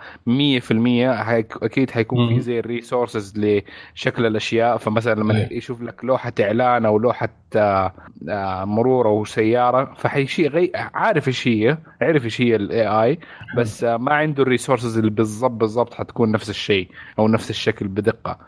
أكيد حيكون في زي ال resources لشكل الأشياء. فمثلا لما أيه. يشوف لك لوحة إعلان أو لوحة أه مرور أو سيارة فحيشي غي... عارف إيش هي عارف إيش هي ال AI بس آه، ما عنده ال resources اللي بالضبط بالضبط حتكون نفس الشيء أو نفس الشكل بدقة.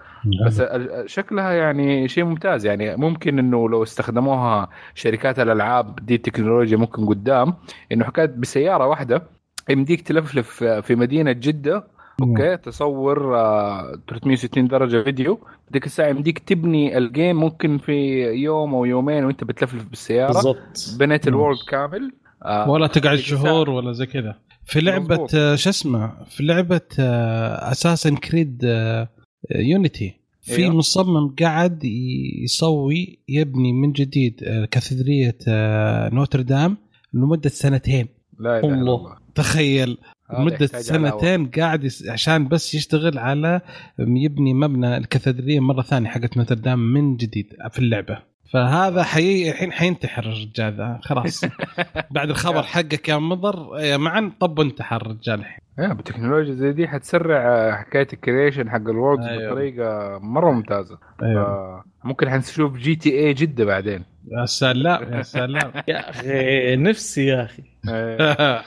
بس شكلها يعني شيء ممتاز. يعني ممكن إنه لو استخدموها شركات الألعاب دي التكنولوجيا ممكن قدام إنه حكاية بسيارة واحدة يمديك تلفلف في مدينة جدة. okay تصور آه، 360 درجة فيديو. ذيك الساعة يمديك تبني ال game ممكن في يوم أو يومين وأنت بتلفلف بالسيارة. بالضبط. بنيت مم. ال world كامل. آه، ولا تقعد شهور ولا زي كذا. في لعبة. آه، شو اسمه؟ في لعبة Assassin's Creed Unity في أيوه. مصمم قاعد يسوي يبني من جديد آه، كاتدريه آه، نوتردام لمدة سنتين لا إله إلا الله. تخيل مدة. سنتين قاعد يس... عشان بس يشتغل على يبني مبنى الكاتدرائية مرة ثانية حقت نوتردام من جديد في اللعبة فهذا حي... الحين حينتحر الرجال ذا. خلاص. بعد الخبر حقك يا مضر يا معن طب انتحر الرجال الحين. يا بتكنولوجيا زي دي حتسرع آه، حكاية ال creation حق ال world أيوه. بطريقة مرة ممتازة. أيوه. آه، ممكن حنشوف GTA جدة بعدين. يا سلام يا سلام. يا أخي نفسي يا أخي. آه،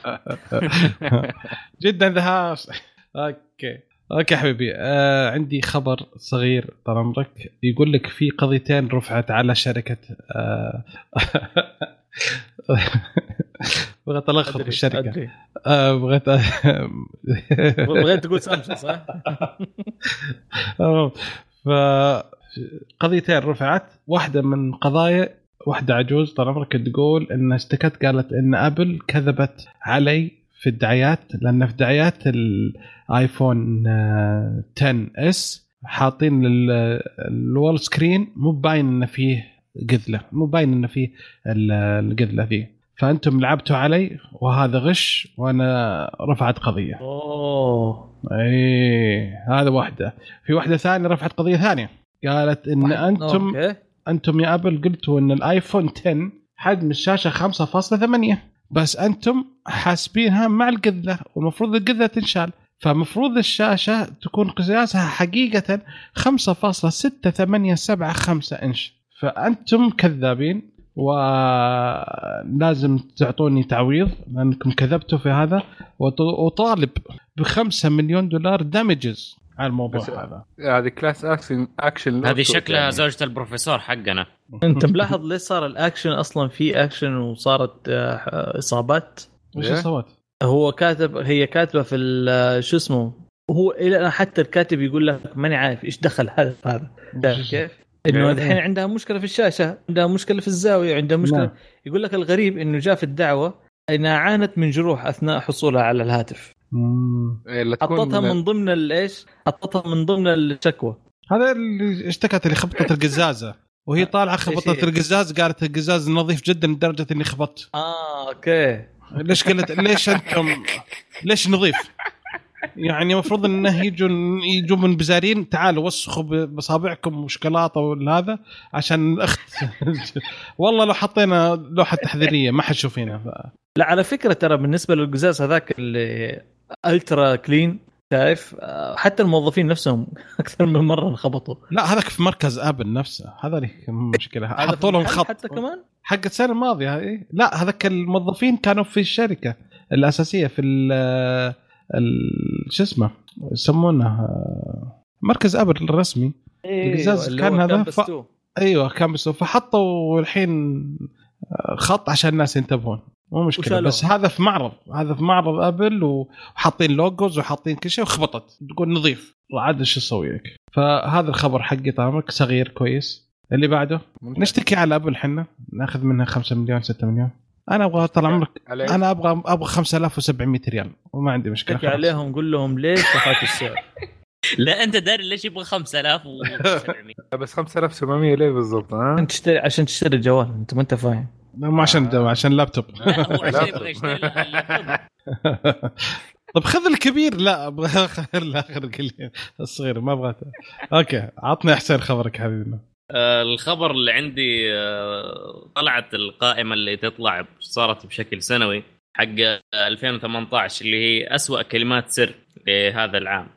جدا ذهاب okay. okay حبيبي آه عندي خبر صغير طال عمرك يقول لك في قضيتين رفعت على شركة آه بغيت ألخبط بالشركة أدري. آه بغيت بغيت تقول سامسونج صح؟ آه، ف قضيتين رفعت واحدة من قضايا واحدة عجوز طال عمرك تقول إن اشتكت قالت إن أبل كذبت علي في الدعايات لأن في دعايات الايفون آه، 10 S حاطين ال- ال wall screen مو باين إنه فيه قذلة مو باين إنه فيه ال- القذلة فيه. فأنتم لعبتوا علي وهذا غش وأنا رفعت قضية. أوه. إي هذا واحدة. في واحدة ثانية رفعت قضية ثانية. قالت إن أنتم okay. أنتم يا أبل قلتوا إن الآيفون 10 حجم الشاشة 5.8 بس أنتم حاسبينها مع القذلة والمفروض القذلة تنشال. فمفروض الشاشة تكون قياسها حقيقة 5.6875 إنش. فأنتم كذابين ولازم تعطوني تعويض لأنكم كذبتوا في هذا. وط- وطالب ب 5 مليون دولار damages على الموضوع هذا. هذه class action action هذه شكلها زوجة البروفيسور حقنا. انت ملاحظ ليش صار الأكشن أصلا في أكشن وصارت آه، إصابات وش إيه؟ سوت؟ هو كاتب هي كاتبة في ال- شو اسمه هو إلى الآن حتى الكاتب يقول لك ماني عارف إيش دخل هذا هذا شايف كيف؟ إنه إيه. الحين عندها مشكلة في الشاشة عندها مشكلة في الزاوية عندها مشكلة نعم. يقول لك الغريب إنه جاء في الدعوة إنها عانت من جروح أثناء حصولها على الهاتف. حطتها من ضمن الايش؟ حطتها من ضمن الشكوى هذا اللي اشتكت اللي خبطت القزازة وهي طالعة خبطت؟ القزاز قالت القزاز نظيف جدا لدرجة إني خبطت آه okay ليش قلت ليش أنتم ليش نظيف؟ يعني المفروض انه يجوا يجوا من بزارين تعالوا وسخوا باصابعكم وشوكولاتة ولا هذا عشان الأخت والله لو حطينا لوحة تحذيرية ما حتشوف فينا لا على فكرة ترى بالنسبة للقزاز هذاك اللي الترا كلين شايف؟ آه، حتى الموظفين نفسهم أكثر من مرة انخبطوا. لا هذاك في مركز آبل نفسه. هذا اللي مشكلة. حطوا لهم خط. حتى كمان؟ حق السنة الماضيه هاي لا هذاك الموظفين كانوا في الشركة الأساسية في ال شو اسمه يسمونه آه، مركز آبل الرسمي. القزاز اللي كان هذا ف- 2. أيوه كان بس فحطوا الحين آه، خط عشان الناس ينتبهون. مو مشكلة. بس هذا في معرض هذا في معرض ابل وحاطين logos وحاطين كل شيء وخبطت. تقول نظيف. عاد شو أسوي لك؟ فهذا الخبر حقي طامك صغير كويس. اللي بعده؟ نشتكي على ابل حنا. ناخذ منها 5 مليون 6 مليون. أنا أبغى طال عمرك أنا أبغى أبغى 5700 ريال. وما عندي مشكلة اشتكي. عليهم قول لهم ليش رفعت السعر؟ لا أنت داري ليش يبغى 5700 بس 5700 ليه بالضبط ها؟ انت تشتري عشان تشتري الجوال أنت ما أنت فاهم. لا، مو عشان آه. عشان لابتوب. لا هو عشان يبغى يشتري اللابتوب طب خذ الكبير. لا أبغى آخر الآخر الصغير ما أبغى. okay عطني أحسن خبرك حبيبنا آه، الخبر اللي عندي آه، طلعت القائمة اللي تطلع صارت بشكل سنوي حق آه، 2018 اللي هي أسوأ كلمات سر لهذا العام.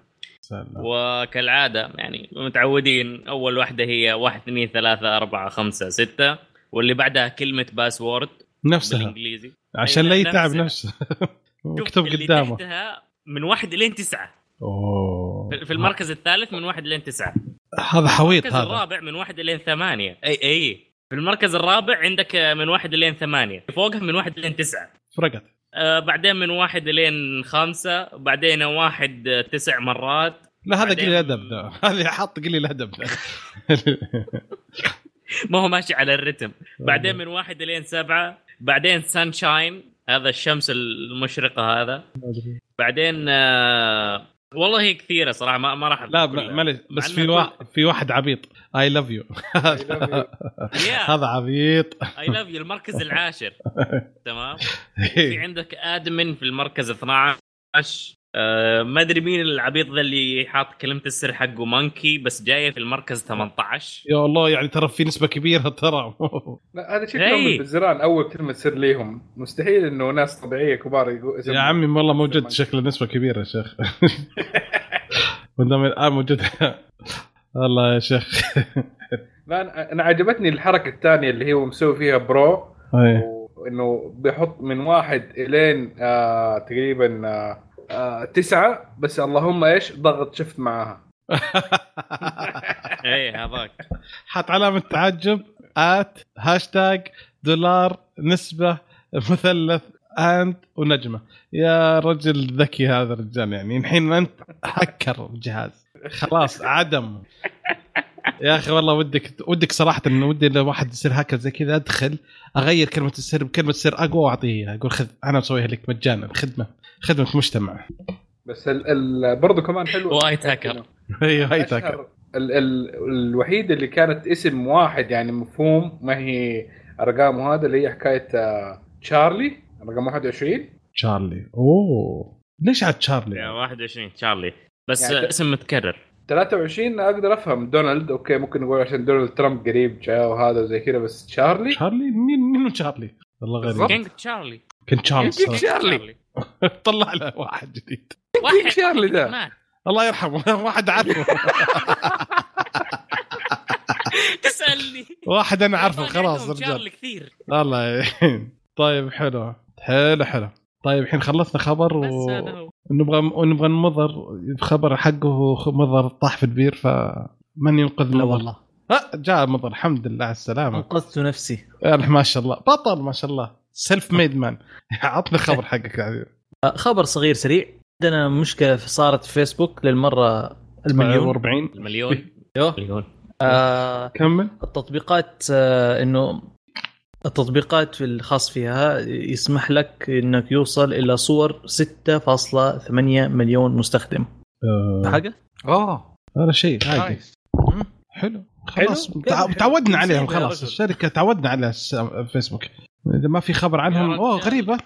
سلام. وكالعادة يعني متعودين أول واحدة هي 1 2 3 4 5 6 واللي بعدها كلمة password نفسها. بالإنجليزي. عشان لا أيوة، يتعب. نفسه. اللي قدامه. تحتها من واحد لين تسعة. أوه. في المركز الثالث من واحد لين تسعة. هذا حويط المركز هذا. الرابع من واحد لين ثمانية. اي أي. في المركز الرابع عندك من واحد لين ثمانية. فوقها من واحد لين تسعة. فرقت. آه بعدين من واحد لين خمسة. بعدين واحد آه، تسع مرات. لا هذا قليل الادب ده. هذا حاط قليل الادب ما هو ماشي على الرتم. بعدين من واحد لين سبعة بعدين sunshine هذا الشمس المشرقة هذا. بعدين آه والله هي كثيرة صراحة ما, ما راح لا. معلش مع بس في كل- واحد في واحد عبيط. I love you هذا عبيط. I love you المركز العاشر. تمام؟ في عندك admin في المركز 12 آه ما أدري مين العبيط ذا اللي حاط كلمة السر حقه monkey بس جاية في المركز 18 يا الله يعني ترى في نسبة كبيرة ترى. لا هذا شكلهم إيه. البزران أول كلمة سر ليهم. مستحيل إنه ناس طبيعية كبار يقول يا عمي والله موجود شكله نسبة كبيرة يا شيخ. ما دام الان موجود. والله يا شيخ. لا أنا- أنا عجبتني الحركة الثانية اللي هو مسوي فيها برو. أي. وإنه بيحط من واحد إلين آه تقريبا آه آه تسعة بس اللهم إيش؟ ضغط شفت معاها. اي هذاك. حط علامة تعجب at hashtag دولار نسبة مثلث and ونجمة. يا رجل ذكي هذا الرجال يعني الحين أنت هكر الجهاز. خلاص عدم. يا أخي والله ودك ودك صراحة انه ودي لو واحد يصير هاكر زي كذا أدخل أغير كلمة السر بكلمه سر أقوى وأعطيه. أقول خذ أنا مسويها لك مجانا خدمة. خدمة مجتمع. بس ال ال برضه كمان حلو. White hacker. أيوه هاي أشهر- تاكر. ال ال الوحيد اللي كانت اسم واحد يعني مفهوم ما هي ارقام وهذا اللي هي حكاية آه، تشارلي. رقم 21 تشارلي. أوه. ليش على تشارلي؟ 21 تشارلي. بس يعني اسم متكرر. 23 أقدر أفهم. دونالد أوكي ممكن نقول عشان دونالد ترامب قريب جاء وهذا وزي كذا بس تشارلي؟ تشارلي؟ مين مين تشارلي؟ والله غريب. كينج تشارلي. كنت تشارلز كينج. تشارلي. طلع له واحد جديد. كينج تشارلي ده الله يرحمه. واحد عارفه تسألني. واحد أنا عارفه خلاص رجال. كثير. الله يعين. طيب حلو. حلو حلو. طيب الحين خلصنا خبر و... ونبغى ونبغى نمضر خبر حقه مضر طاح في البير فمن ينقذ لا مضر والله. جاء مضر الحمد لله على السلامة. أنقذت نفسي. ما شاء الله. بطل ما شاء الله. Self-made man عطني خبر حقك يعني خبر صغير سريع. عندنا مشكلة في- صارت في فيسبوك للمرة المليون. 40 المليون. أيوه مليون. آه كمل. التطبيقات آه إنه التطبيقات في الخاص فيها يسمح لك إنك يوصل إلى صور 6.8 مليون مستخدم. آه. حاجة؟ آه. هذا شيء. عادي حلو؟ خلاص؟ تعودنا عليهم خلاص. الشركة تعودنا على فيسبوك إذا ما في خبر عنهم أوه. غريبة.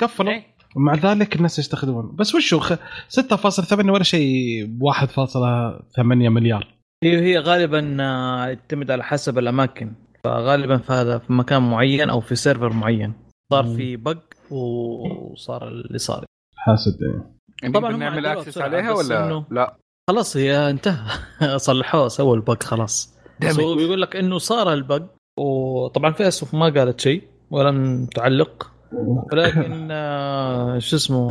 قفلوا. إيه. ومع ذلك الناس يستخدمون. بس وشو خ- 6.8 ولا شيء 1.8 مليار. هي هي غالبا آه، يعتمد على حسب الأماكن. فغالبا في هذا في مكان معين أو في سيرفر معين. صار. في bug وصار اللي صار. حاسد يعني. طبعاً نعمل access عليها ولا إنه- لا؟ خلاص هي انتهى. صلحوها سووا البق خلاص. بيقول لك إنه صار البق وطبعا فيسبوك ما قالت شيء. ولم تعلق. ولكن آه، شو اسمه؟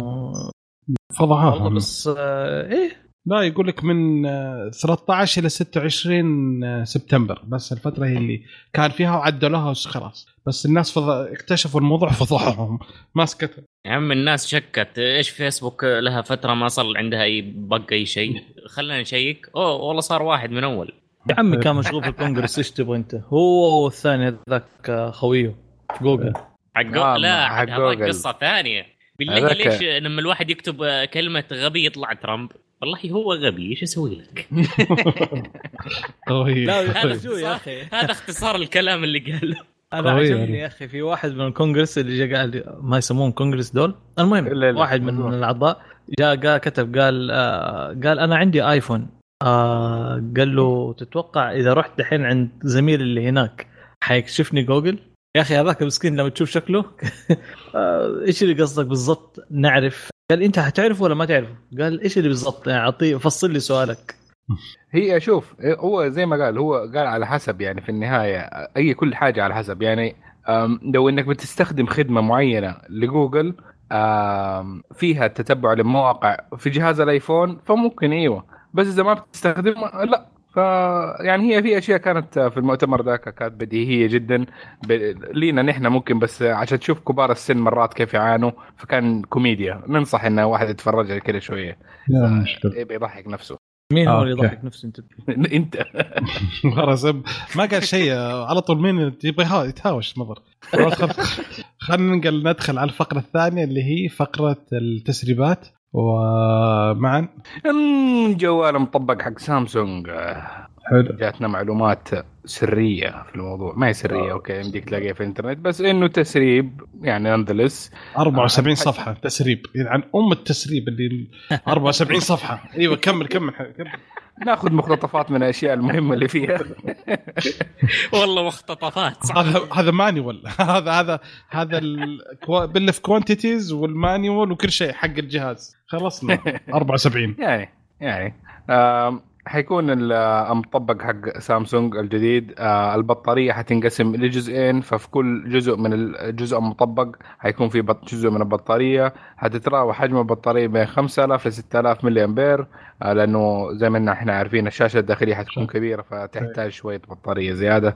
فضحوهم بس آه، إيه. لا يقول لك من آه، 13 إلى 26 آه، سبتمبر. بس الفترة هي اللي كان فيها وعدلوها خلاص. بس الناس فض... اكتشفوا الموضوع فضحوهم. ما سكتوا يا عم الناس شكت. إيش فيسبوك لها فترة ما صار عندها أي بق أي شيء؟ خلينا نشيك. أوه والله صار واحد من أول. يا عمي كان مشغول في الكونغرس. إيش تبغى أنت؟ هو والثاني ذاك آه، خويه. جوجل. حق آه، لا حق جوجل. قصة ثانية. بالله ليش لما الواحد يكتب كلمة غبي يطلع ترامب؟ والله هو غبي إيش أسوي لك؟ قوي لا هذا شو يا أخي؟ هذا اختصار الكلام اللي قاله. أنا عجبني يعني. يا أخي في واحد من الكونغرس اللي جاء قال ما يسمون كونغرس دول؟ المهم لا، لا، واحد من. الأعضاء جاء قال كتب قال آه قال أنا عندي آيفون. آه قال له تتوقع إذا رحت دحين عند زميلي اللي هناك حيكشفني جوجل؟ يا أخي هذاك مسكين لما تشوف شكله. إيش اللي قصدك بالضبط؟ نعرف. قال أنت حتعرفه ولا ما تعرفه؟ قال إيش اللي بالضبط؟ يعني أعطيه فصل لي سؤالك. هي شوف هو زي ما قال هو قال على حسب يعني في النهاية أي كل حاجة على حسب. يعني لو إنك بتستخدم خدمة معينة لجوجل فيها تتبع للمواقع في جهاز الآيفون فممكن أيوه. بس إذا ما بتستخدمها لا. ف يعني هي في أشياء كانت في المؤتمر ذاك كانت بديهية جدا. ب... لينا نحن ممكن بس عشان تشوف كبار السن مرات كيف يعانوا فكان كوميديا. ننصح ان واحد يتفرج على كذا شوية. يبي يضحك نفسه. مين هو آه، اللي أوكي. يضحك نفسه؟ أنت. أنت. خلاص ما قال شيء. على طول مين يبغى يتهاوش نظر. خلينا ننقل ندخل على الفقرة الثانية اللي هي فقرة التسريبات. ومعا أمم، جوال مطبق حق سامسونج. حلو. جاتنا معلومات سرية في الموضوع. ما هي سرية أوكي يمديك تلاقيها في الإنترنت. بس إنه تسريب يعني نندلس 74 آه، صفحة تسريب. يعني أم التسريب اللي 74 صفحة. أيوه كمل كمل كمل. ناخذ مقتطفات من الأشياء المهمة اللي فيها. والله مختطفات صح هذا هذا manual. هذا هذا هذا بال في quantities وال manual وكل شيء حق الجهاز. خلصنا. 74 يعني يعني. آم، حيكون ال- المطبق حق سامسونج الجديد آه، البطارية حتنقسم لجزئين ففي كل جزء من الجزء المطبق حيكون في جزء من البطارية. حتتراوح حجم البطارية بين 5000 ل 6000 ملي امبير آه، لأنه زي ما إحنا عارفين الشاشة الداخلية حتكون كبيرة فتحتاج شوية بطارية زيادة.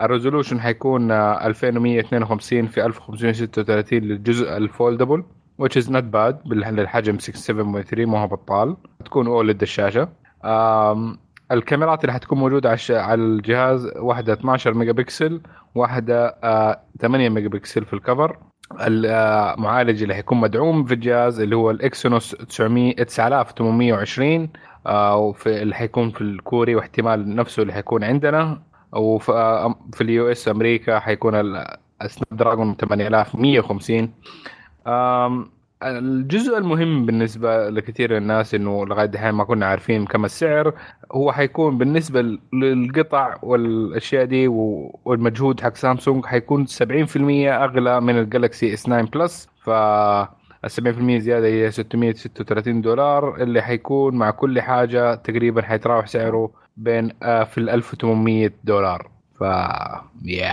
ال resolution حيكون آه، 2152 في 1536 للجزء ال foldable. Which is not bad. بال- للحجم 6.7.3 ما هو بطال. تكون OLED الشاشه الكاميرات اللي حتكون موجودة على الجهاز واحدة 12 ميجا بكسل واحدة آه، 8 ميجا بكسل في الكفر. المعالج اللي حيكون مدعوم في الجهاز اللي هو ال Exynos 900 9820 آه، وفي اللي حيكون في الكوري واحتمال نفسه اللي حيكون عندنا. وفي آه، ال US أمريكا حيكون ال Snapdragon 8150 آم، الجزء المهم بالنسبة لكثير من الناس إنه لغاية دحين ما كنا عارفين كم السعر هو حيكون بالنسبة للقطع والأشياء دي والمجهود حق سامسونج حيكون 70% أغلى من الجالكسي إس 9 بلس ف ال 70% زيادة هي 636 دولار اللي حيكون مع كل حاجة تقريبا حيتراوح سعره بين آه، في ال 1800 دولار ف يا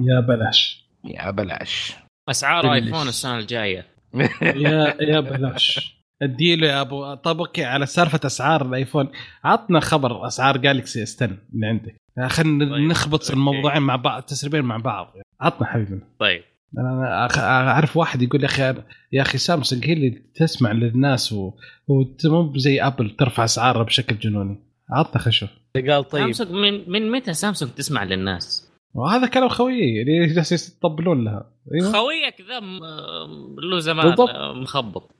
يا بلاش. يا بلاش. أسعار. آيفون السنة الجاية. يا يا بلاش. اديله يا أبو طب أوكي على سالفة أسعار الآيفون. عطنا خبر أسعار جالكسي اس 10 اللي عندك. خلينا طيب، نخبط. الموضوعين مع بعض التسريبين مع بعض. عطنا حبيبنا طيب. أنا أنا أخ- أعرف واحد يقول يا أخي يا أخي سامسونج هي اللي تسمع للناس و... مو زي ابل ترفع أسعارها بشكل جنوني. عطنا نشوف. قال طيب. سامسونج من من متى سامسونج تسمع للناس؟ وهذا كلام خويي اللي جالس يطبلون لها. أيوه. خويك ذا م- له زمان بالضبط. مخبط.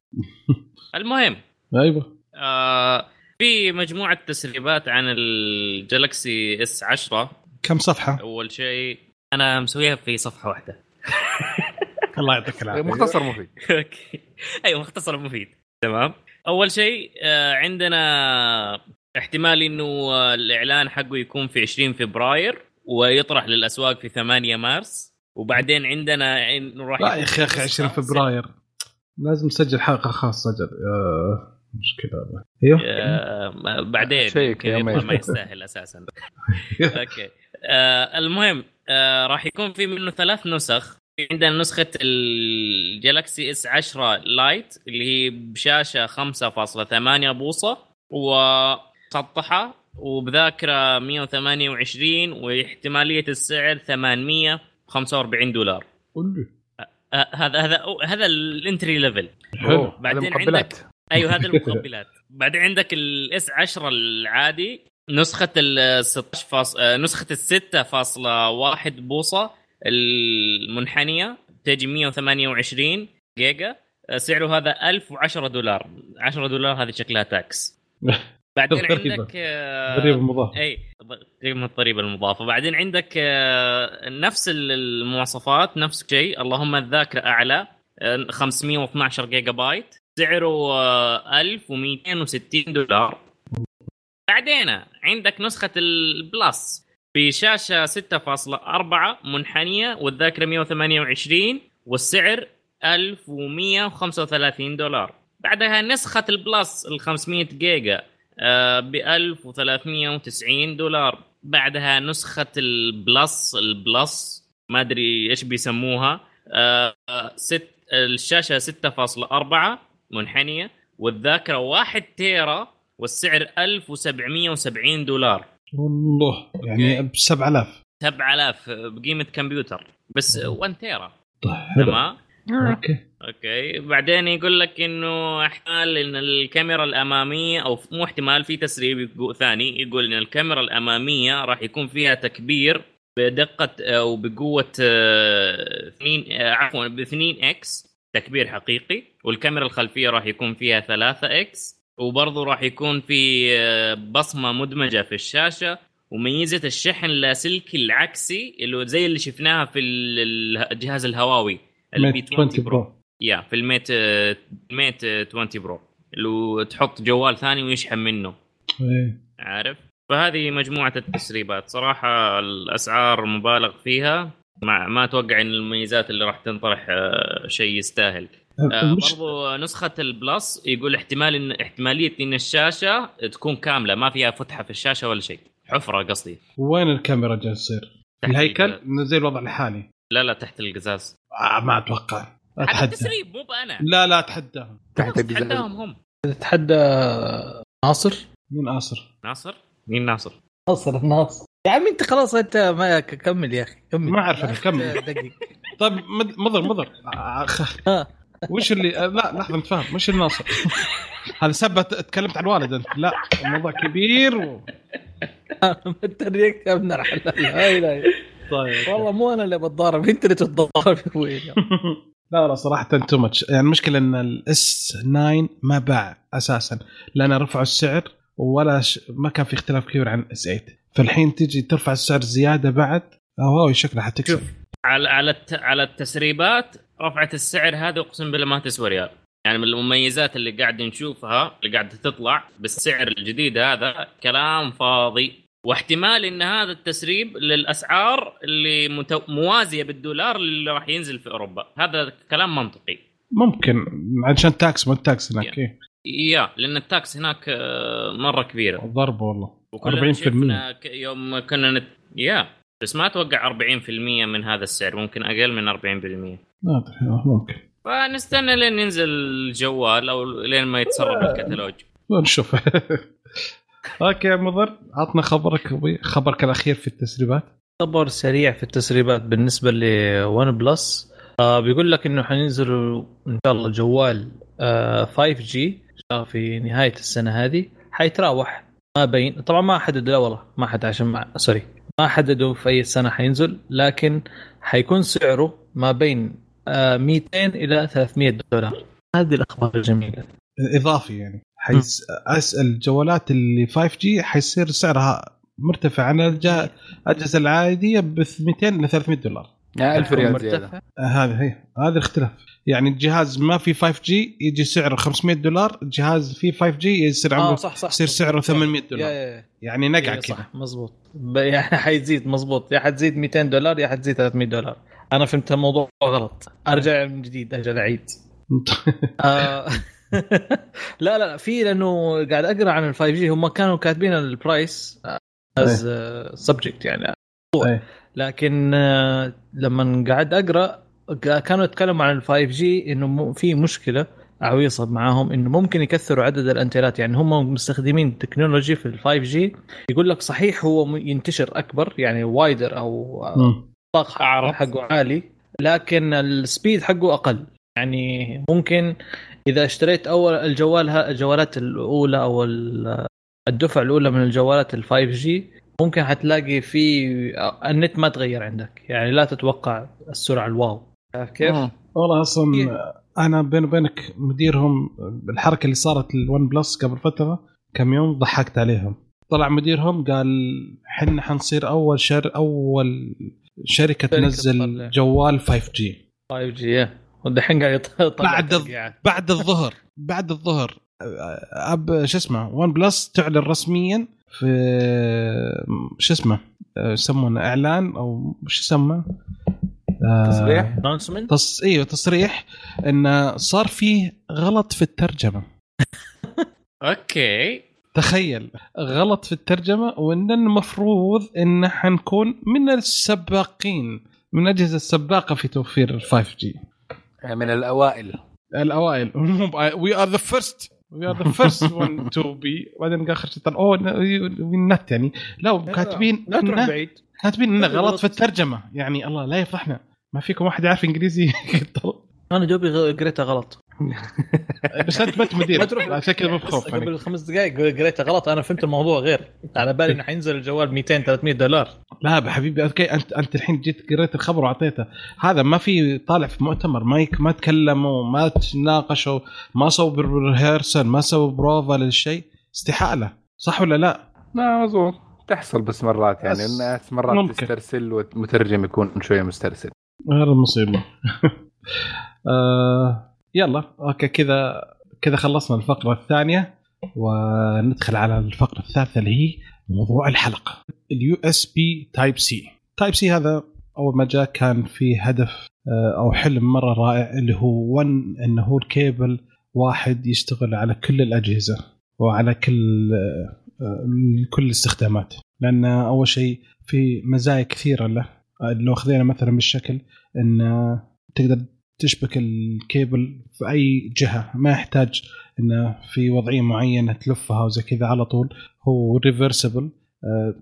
المهم. أيوه. آه في مجموعة تسريبات عن الجالكسي اس 10 كم صفحة؟ أول شيء أنا مسويها في صفحة واحدة. الله يعطيك العافية. مختصر مفيد. أوكي. أيوه مختصر مفيد. تمام. أول شيء آه، عندنا احتمال إنه آه، الإعلان حقه يكون في 20 فبراير. ويطرح للأسواق في 8 مارس. وبعدين عندنا راح لا يا أخي يا أخي في 20 نسخة فبراير. لازم نسجل حلقة خاصة أجل آه، مشكلة. أيوه. آه، بعدين. ما يستاهل أساسا. أوكي. آه المهم آه راح يكون في منه ثلاث نسخ. في عندنا نسخة الجالكسي اس 10 Lite اللي هي بشاشة 5.8 بوصة مسطحة وبذاكرة 128 واحتمالية السعر 845 دولار. لي. آه هذا هذا هذا ال entry level أوه، بعدين مقبلات. أيوه هذه المقبلات. بعدين عندك الاس 10 العادي نسخة ال 16 فاص... آه، نسخة ال 6.1 بوصة المنحنية تجي 128 جيجا. سعره هذا 1010 دولار. 10 دولار هذه شكلها tax بعدين. عندك آه، غريب المضاف أي قيمة الضريبة المضافة. بعدين عندك آه، نفس المواصفات نفس الشيء اللهم الذاكرة أعلى آه، 512 جيجا بايت سعره آه، 1260 دولار. بعدين عندك نسخة البلس بشاشة 6.4 منحنية والذاكرة 128 والسعر 1135 دولار. بعدها نسخة البلس ال 500 جيجا. ب 1390 دولار. بعدها نسخة ال Plus ال Plus ما أدري إيش بيسموها. آه، ست الشاشة 6.4 منحنية والذاكرة 1 tera والسعر 1770 دولار. والله يعني ب 7000 7000 بقيمة كمبيوتر. بس 1 tera طيب تمام. أوكي. أوكي. بعدين يقول لك إنه احتمال إن الكاميرا الأمامية أو مو احتمال في تسريب ثاني يقول إن الكاميرا الأمامية راح يكون فيها تكبير بدقة أو بقوة آه، 2 آه، عفوا ب 2 X تكبير حقيقي. والكاميرا الخلفية راح يكون فيها 3 X. وبرضه راح يكون في آه، بصمة مدمجة في الشاشة. وميزة الشحن اللاسلكي العكسي اللي زي اللي شفناها في ال- الجهاز الهواوي البي ميت 20 20 برو برو يا في ال Mate ال Mate 20 Pro لو تحط جوال ثاني ويشحن منه. إيه. عارف؟ فهذه مجموعة التسريبات. صراحة الأسعار مبالغ فيها. ما, ما أتوقع إن المميزات اللي راح تنطرح آه، شيء يستاهل. آه، المش... برضو نسخة البلس يقول احتمال إن احتمالية إن الشاشة تكون كاملة ما فيها فتحة في الشاشة ولا شيء. حفرة قصدي. وين الكاميرا جالس تصير؟ الهيكل. زي الوضع الحالي. لا لا تحت القزاز. آه ما أتوقع. هذا أتحدى. تسريب مو بأنا. لا لا أتحداهم. تحت الجزاز تحداهم هم. تتحدى ناصر؟ مين اصر؟ ناصر؟ مين ناصر؟ ناصر ناصر. يا عمي أنت خلاص أنت ما كمل يا أخي كمل. ما أعرف أنا، كمل. دقيق. طيب مد- مضر مضر. آه،. وش اللي آه، لا لحظة نتفاهم وش الناصر؟ هذا سبة تكلمت عن الوالد أنت. لا الموضوع كبير و... التريق يا ابن الحلال هاي لا طيب والله مو أنا اللي بتضارب أنت اللي تتضارب يا أبوي لا لا صراحة too much يعني المشكلة إن ال S 9 ما باع أساسا لأن رفعوا السعر ولا ش... ما كان في اختلاف كبير عن S 8 فالحين تجي ترفع السعر زيادة بعد هواوي شكلها حتكسب. على على الت... على التسريبات رفعت السعر هذا أقسم بالله ما تسوى ريال. يعني من المميزات اللي قاعد نشوفها اللي قاعدة تطلع بالسعر الجديد هذا كلام فاضي. واحتمال إن هذا التسريب للأسعار اللي متو... موازية بالدولار اللي راح ينزل في أوروبا. هذا كلام منطقي. ممكن. عشان tax ما ال tax هناك إيه. yeah لأن ال tax هناك آه، مرة كبيرة. ضرب والله. وكلنا 40% شفنا ك- يوم كنا نت... yeah بس ما أتوقع 40% من هذا السعر ممكن أقل من 40% ما أدري آه، ممكن. فنستنى لين ينزل الجوال أو لين ما يتسرب الكتالوج. نشوف. okay يا مضر. عطنا خبرك. خبرك الأخير في التسريبات. خبر سريع في التسريبات بالنسبة ل OnePlus آه بيقول لك إنه حينزلوا إن شاء الله جوال آه 5 G في نهاية السنة هذه. حيتراوح ما بين طبعا ما حددوا لا والله ما حد عشان ما sorry ما حددوا في أي سنة حينزل لكن حيكون سعره ما بين آه 200 إلى 300 دولار. هذه الأخبار الجميلة. إضافي يعني. حيس أسأل الجوالات اللي 5 G حيصير سعرها مرتفع عن الج- الأجهزة العادية ب 200 ل 300 دولار يعني 1000 ريال زيادة. مرتفع آه، هذا هي. هذا الاختلاف. يعني الجهاز ما في 5 G يجي سعره 500 دولار الجهاز فيه 5 G يصير آه عمره صح صح يصير سعره 800 yeah دولار. yeah yeah. يعني نقع إيه كذا. ب- يعني حيزيد مزبوط يا حتزيد 200 دولار يا حتزيد 300 دولار. أنا فهمت الموضوع غلط. أرجع من جديد أجل أعيد. آه، لا لا في لأنه قاعد أقرأ عن ال 5 G هم كانوا كاتبين ال price is subject يعني. إيه. لكن آه، لما قاعد أقرأ كانوا يتكلموا عن ال 5 G إنه في مشكلة عويصة معاهم إنه ممكن يكثروا عدد الانتنات يعني هم مستخدمين technology في ال 5 G يقول لك صحيح هو ينتشر أكبر يعني wider أو أعرض. حقه عالي لكن ال speed حقه أقل. يعني ممكن إذا اشتريت أول الجوال ها- الجوالات الأولى أو ال- الدفعة الأولى من الجوالات ال 5 G ممكن حتلاقي في النت ما تغير عندك يعني لا تتوقع السرعة ال wow عارف كيف؟ مم. والله أصلا إيه. أنا بيني وبينك مديرهم الحركة اللي صارت لل OnePlus قبل فترة كم يوم ضحكت عليهم طلع مديرهم قال حنا حنصير أول شر أول شركة شركة تنزل. جوال 5 جي 5 جي والدحين قاعد يطلع بعد الض- ترقيعات. بعد الظهر بعد الظهر أب شو اسمه OnePlus تعلن رسميا في شو اسمه يسمونه إعلان أو شو يسمى آه، تصريح؟ announcement؟ تص... إيوه تصريح انه صار فيه غلط في الترجمة okay تخيل غلط في الترجمة وإن المفروض إن حنكون من السباقين من الاجهزه السباقة في توفير ال 5 G يعني من الأوائل. الأوائل. وي ار ذا فيرست وي ار ذا فيرست ون تو بي بعدين اخر شيء طلع أوه نت يعني. لا كاتبين لا تروح بعيد كاتبين انه غلط. غلط في الترجمة. يعني الله لا يفضحنا ما فيكم واحد يعرف إنجليزي؟ أنا دوبي قريتها غلط. بس انت بنت مدير ما تروح. عشان كذا مبخوف يعني قبل خمس دقائق قريتها غلط. أنا فهمت الموضوع غير. على بالي إنه حينزل الجوال ب 200 300 دولار. لا حبيبي أوكي. أنت أنت الحين جيت قريت الخبر وأعطيته. هذا ما في طالع في مؤتمر. ما يك ما تكلموا ما تناقشوا ما سووا rehearsal ما سووا بروفا للشيء. استحالة. صح ولا لا؟ لا مظبوط. تحصل بس مرات يعني. الناس مرات ممكن. تسترسل والمترجم يكون شوية مسترسل. هذا المصيبة. آه يلا okay كذا كذا خلصنا الفقرة الثانية وندخل على الفقرة الثالثة اللي هي موضوع الحلقة. ال USB Type-C Type-C هذا أول ما جاء كان في هدف آه، أو حلم مرة رائع اللي هو ون إنه هو الكيبل واحد يشتغل على كل الأجهزة وعلى كل آه، آه، كل الاستخدامات. لأن أول شيء في مزايا كثيرة له. لو خذينا مثلا بالشكل إن تقدر تشبك الكيبل في أي جهة. ما يحتاج انه في وضعية معينة تلفها وزي كذا على طول. هو reversible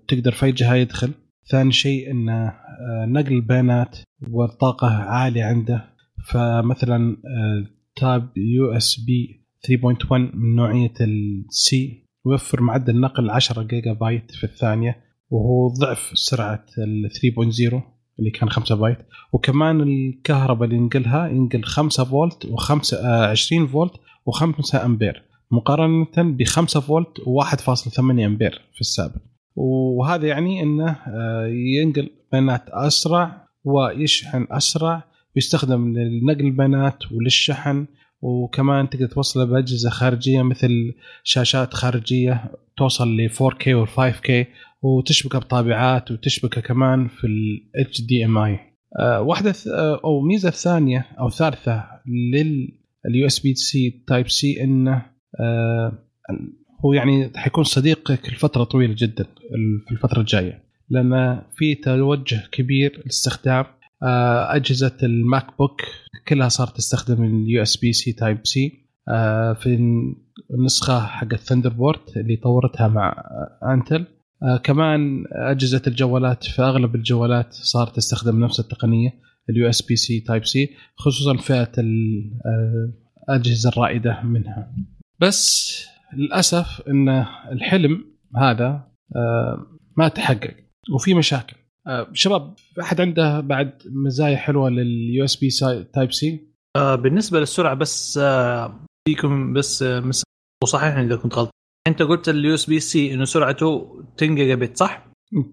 تقدر في أي جهة يدخل. ثاني شيء انه آه، نقل البيانات والطاقة عالية عنده. فمثلا آه، Type USB 3.1 من نوعية ال C يوفر معدل نقل 10 جيجا بايت في الثانية وهو ضعف سرعة ال 3.0 اللي كان 5 بايت. وكمان الكهرباء اللي ينقلها ينقل 5 فولت و5 20 فولت و5 أمبير. مقارنة ب 5 فولت و1.8 أمبير في السابق. وهذا يعني إنه آه، ينقل بيانات أسرع ويشحن أسرع ويستخدم لنقل البيانات وللشحن. وكمان تقدر توصله بأجهزة خارجية مثل شاشات خارجية توصل ل 4K و 5K وتشبكه بطابعات وتشبكه كمان في ال HDMI آه، واحدة ث- آه، أو ميزة ثانية أو ثالثة لل USB C Type-C إنه آه، هو يعني حيكون صديقك لفترة طويلة جدا في الفترة الجاية لأن في توجه كبير لاستخدام أجهزة ال MacBook كلها صارت تستخدم ال USB C Type-C في النسخة حق ال Thunderbolt اللي طورتها مع آه، كمان أجهزة الجوالات في أغلب الجوالات صارت تستخدم نفس التقنية ال USB C Type-C خصوصا فئة ال- آه، الاجهزه الرائدة منها. بس للأسف إن الحلم هذا آه، ما تحقق وفي مشاكل. آه، شباب أحد عنده بعد مزايا حلوة لل USB Type-C آه بالنسبة للسرعة بس آه فيكم بس آه مس... وصححني إذا كنت غلط أنت قلت ال USB-C إنه سرعته 10 جيجا بت صح؟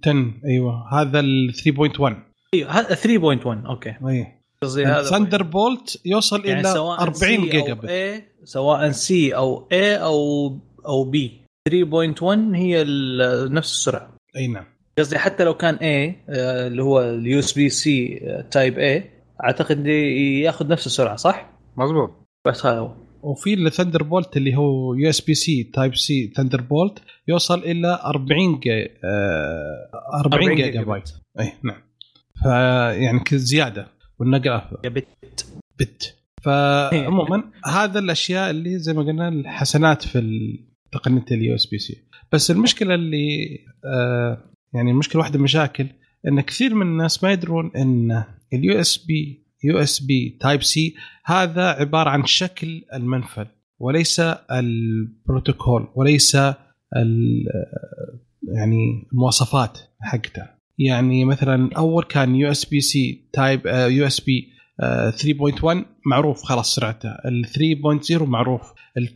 10 أيوه. هذا ال 3.1 أيوه هذا 3.1 أوكي. أي. قصدي هذا Thunderbolt يوصل يعني إلى سواء 40 C جيجا بت A سواء C أو A أو أو B 3.1 هي ال- نفس السرعة. أي نعم. قصدي حتى لو كان A آه، اللي هو ال USB C Type A أعتقد ياخذ نفس السرعة صح؟ مظبوط. بس هذا هو. وفي ال Thunderbolt اللي هو يو اس بي سي تايب سي ثندر بولت يوصل إلى 40 جي آه 40 جيجا بايت. اي نعم. فيعني زيادة. والنقل افضل بت. بت. فعموما هذا الأشياء اللي زي ما قلنا الحسنات في تقنيه ال USB-C بس المشكلة اللي آه يعني المشكلة واحدة من المشاكل إن كثير من الناس ما يدرون إن اليو اس بي يو إس بي تايب سي هذا عبارة عن شكل المنفذ وليس البروتوكول وليس يعني المواصفات حقته. يعني مثلا أول كان يو إس بي سي تايب يو إس بي 3.1 معروف خلاص سرعته. ال 3.0 معروف ال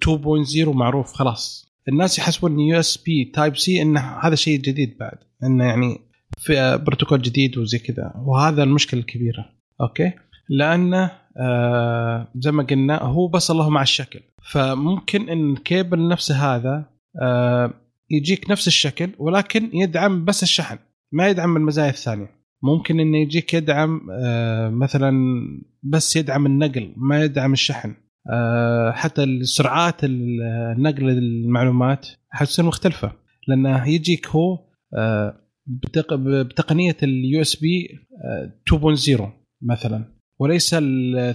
2.0 معروف خلاص. الناس يحسبون إن USB Type-C انه هذا شيء جديد بعد إنه يعني في بروتوكول جديد وزي كذا. وهذا المشكلة الكبيرة. أوكي؟ لأنه آه زي ما قلنا هو بس الله مع الشكل. فممكن إن الكيبل نفسه هذا آه يجيك نفس الشكل ولكن يدعم بس الشحن ما يدعم المزايا الثانية. ممكن إنه يجيك يدعم آه مثلا بس يدعم النقل ما يدعم الشحن. آه حتى السرعات نقل المعلومات حتصير مختلفة. لأنه يجيك هو آه بتق... بتقنية ال USB 2.0 مثلا. وليس ال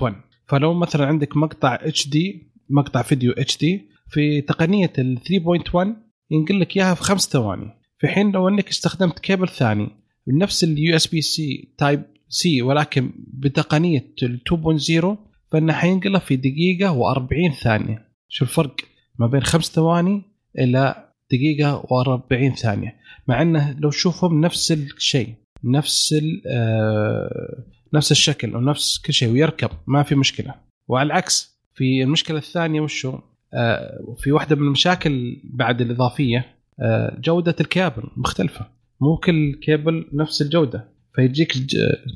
3.1 فلو مثلا عندك مقطع HD مقطع فيديو HD في تقنية ال 3.1 ينقل لك إياها في خمس ثواني. في حين لو إنك استخدمت كيبل ثاني بنفس ال USB C Type-C ولكن بتقنية ال 2.0 فإنه حينقله في دقيقة و40 ثانية. شو الفرق ما بين خمس ثواني إلى دقيقة و40 ثانية؟ مع إنه لو تشوفهم نفس الشيء نفس ال آه، نفس الشكل ونفس كل شيء ويركب ما في مشكلة. وعلى العكس في المشكلة الثانية وشو آه، في واحدة من المشاكل بعد الإضافية آه، جودة الكابل مختلفة. مو كل كيبل نفس الجودة. فيجيك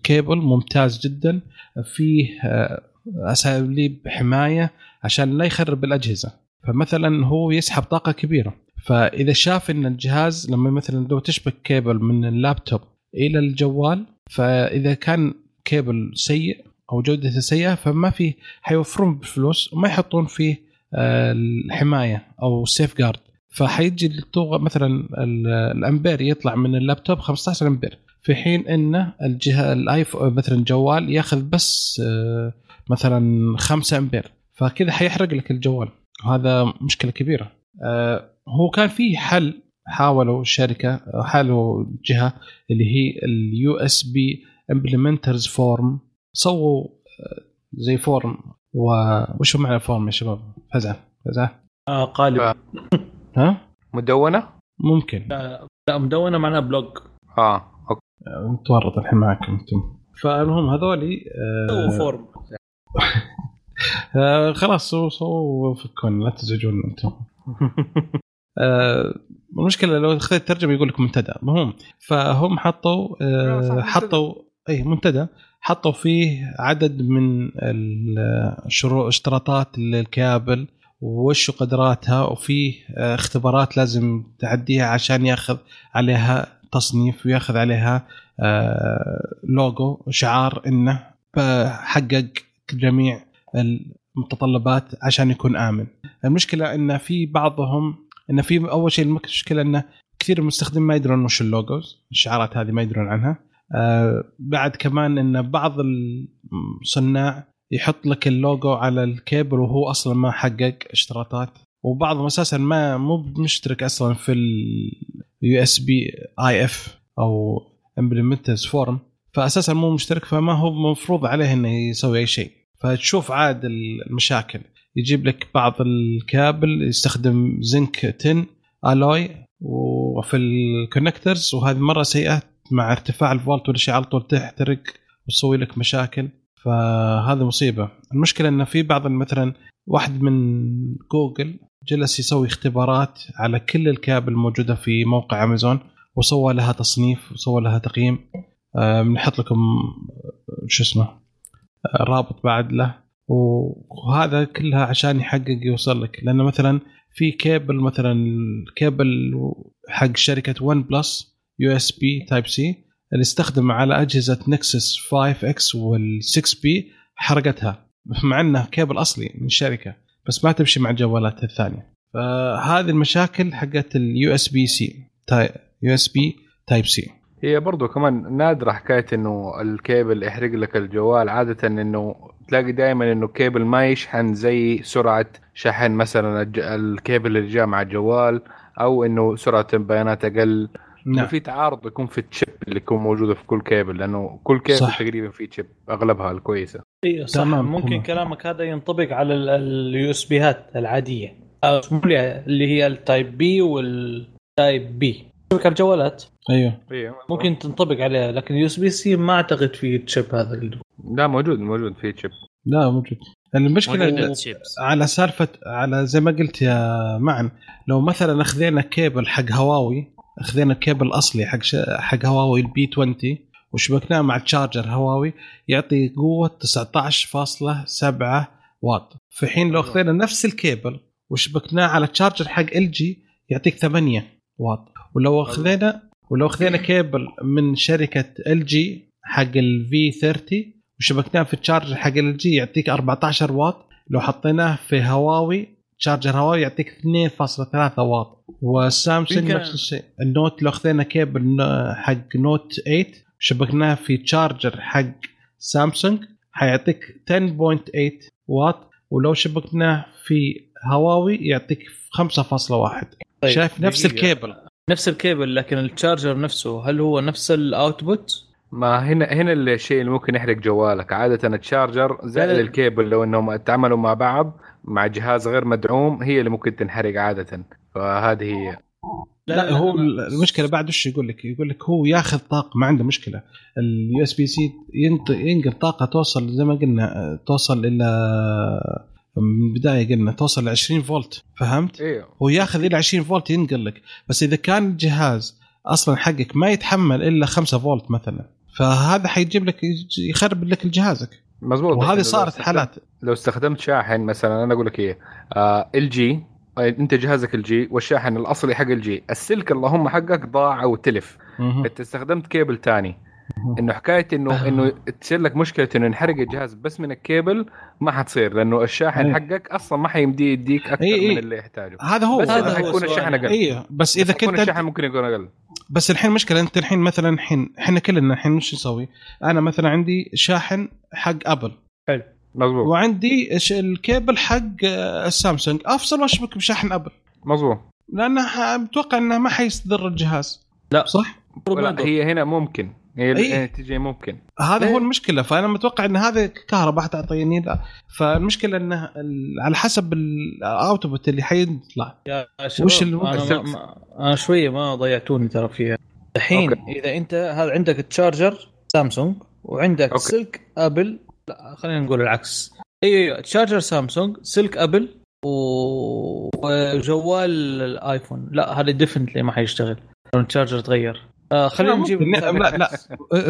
كيبل ممتاز جدا فيه آه، أساليب حماية عشان لا يخرب الأجهزة. فمثلا هو يسحب طاقة كبيرة. فإذا شاف إن الجهاز لما مثلا لو تشبك كيبل من اللابتوب إلى الجوال فإذا كان كيبل سيء أو جودته سيئة فما في حيوفرون بفلوس وما يحطون فيه آه، الحماية أو safeguard فحيجي مثلا ال- الأمبير يطلع من اللابتوب 15 أمبير. في حين إن الجهة ال iPhone مثلا جوال ياخذ بس آه، مثلا 5 أمبير. فكذا حيحرق لك الجوال. وهذا مشكلة كبيرة. آه، هو كان في حل حاولوا الشركة حاولوا جهة اللي هي ال USB Implementers Forum سووا آه، زي forum وش معنى forum يا شباب؟ فزع فزع. آه قالب. آه. ها؟ مدونة؟ ممكن. لا مدونة معناها blog آه okay متورط الحين معكم أنتم. فالمهم هذولي سووا آه forum آه خلاص سووا سووا فكون لا تزعجون أنتم. آه المشكلة لو أخذت ترجمه يقول لك منتدى. المهم فهم حطوا آه، آه. حطوا اي منتدى حطوا فيه عدد من اشتراطات للكابل وش قدراتها وفيه آه، اختبارات لازم تعديها عشان ياخذ عليها تصنيف وياخذ عليها آه، لوجو شعار إنه حقق جميع المتطلبات عشان يكون آمن. المشكلة إن في بعضهم إن في أول شيء المشكلة انه كثير من المستخدمين ما يدرون وش ال logos، الشعارات هذه ما يدرون عنها. آه بعد كمان إن بعض الصناع يحط لك اللوجو على الكيبل وهو أصلا ما حقق اشتراطات. وبعضهم أساسا ما مو مشترك أصلا في ال USB IF أو Implementers Forum فاساسا مو مشترك فما هو مفروض عليه إنه يسوي أي شيء. فتشوف عاد المشاكل. يجيب لك بعض الكابل يستخدم زنك 10 alloy وفي ال connectors وهذه مرة سيئة. مع ارتفاع الفولت ولا شيء على طول تحترق وتسوي لك مشاكل فهذه مصيبة. المشكلة إنه في بعض مثلا واحد من جوجل جلس يسوي اختبارات على كل الكابل الموجودة في موقع أمازون وسوى لها تصنيف وسوى لها تقييم. بنحط لكم شو اسمه رابط بعد له. وهذا كلها عشان يحقق يوصل لك. لأنه مثلا في كيبل مثلا كيبل حق شركة ون بلس USB Type-C اللي استخدم على أجهزة نكسس 5X وال 6P حرقتها مع انه كيبل أصلي من الشركة بس ما تمشي مع الجوالات الثانية. فهذه المشاكل حقت اليو اس بي سي يو اس بي تايب سي هي برضو كمان نادرة حكاية إنه الكيبل يحرق لك الجوال عادة إنه تلاقي دائما إنه الكيبل ما يشحن زي سرعة شحن مثلا الكيبل اللي جاء مع الجوال أو إنه سرعة البيانات أقل. نعم. في تعارض يكون في ال chip اللي يكون موجودة في كل كيبل لأنه كل كيبل صح. تقريبا في chip أغلبها الكويسة. أيوه صح. تمام، ممكن تمام. كلامك هذا ينطبق على ال USB ات العادية. أو اللي هي ال Type-B وال Type-B شبكه الجوالات. أيوه. أيوه ممكن تنطبق عليها لكن USB-C ما أعتقد فيه ال chip هذا اللي لا موجود موجود في chip لا موجود. المشكلة على سالفة على زي ما قلت يا معن لو مثلا اخذنا كيبل حق هواوي أخذنا الكيبل الاصلي حق. حق هواوي ال P20 وشبكناه مع charger هواوي يعطي قوة 19.7 واط في حين لو أخذنا نفس الكيبل وشبكناه على charger حق ال جي يعطيك 8 واط ولو أخذنا ولو أخذنا كيبل من شركة ال جي حق ال V30 وشبكناه في ال charger حق ال جي يعطيك 14 واط لو حطيناه في هواوي charger هواوي يعطيك 2.3 واط. والسامسونج نفس الشيء. النوت لو اخذنا كيبل حق نوت 8 شبكناه في charger حق سامسونج. حيعطيك 10.8 واط. ولو شبكناه في هواوي يعطيك 5.1 طيب، شايف نفس دقيقة. الكيبل. نفس الكيبل لكن ال charger نفسه هل هو نفس ال output؟ ما هنا هنا الشيء اللي ممكن يحرق جوالك. عادة ال charger زائد. الكيبل لو إنهم اتعاملوا مع بعض مع جهاز غير مدعوم هي اللي ممكن تنحرق عادة. فهذه هي. لا, هو المشكلة بعد وش يقول لك؟ يقول لك هو ياخذ طاقة ما عنده مشكلة. ال USB-C ينقل طاقة توصل زي ما قلنا توصل إلى من البداية قلنا توصل ل 20 فولت فهمت؟ أيوه هو ياخذ إلى 20 فولت ينقل لك. بس إذا كان الجهاز أصلا حقك ما يتحمل إلا 5 فولت مثلا فهذا حيجيب لك يخرب لك جهازك مزبوط وهذه لو صارت استخدمت- حالات. لو استخدمت شاحن مثلا أنا أقول لك إيه ال جي أنت جهازك ال جي والشاحن الأصلي حق ال جي السلك اللهم حقك ضاع أو تلف. أنت استخدمت كيبل تاني. انه حكاية انه إنه تصير لك مشكلة إنه ينحرق الجهاز بس من الكيبل ما حتصير لأنه الشاحن أي. حقك أصلا ما حيمديه يديك أكثر أي أي. من اللي يحتاجه. هذا هو. بس هذا حيكون. الشحن أقل. أيوه بس إذا يكون كنت الشحن ممكن يكون أقل. بس الحين مشكلة أنت الحين مثلا الحين إحنا كلنا الحين وش نسوي؟ أنا مثلا عندي شاحن حق أبل. مزبوط وعندي ش- الكيبل حق آه، السامسونج أفصل واشبك بشاحن أبل؟ مزبوط لأنه متوقع إنه ما حيصدر الجهاز. لا. صح؟ ولا هي هنا ممكن. هي أي. هي تجي ممكن هذا إيه. هو المشكلة فأنا متوقع إن هذا كهرباء تعطيني لا فالمشكلة إنه ال- على حسب ال output اللي حيطلع وش اللي أنا, ما ما أنا شوية ما ضيعتوني ترى فيها الحين. إذا انت هذا عندك charger سامسونج وعندك okay. سلك أبل لا خلينا نقول العكس أيوه أيوه charger سامسونج سلك أبل. وجوال الآيفون لا هذا definitely ما حيشتغل لو ال charger تغير آه خلينا لا، نجيب. لا لا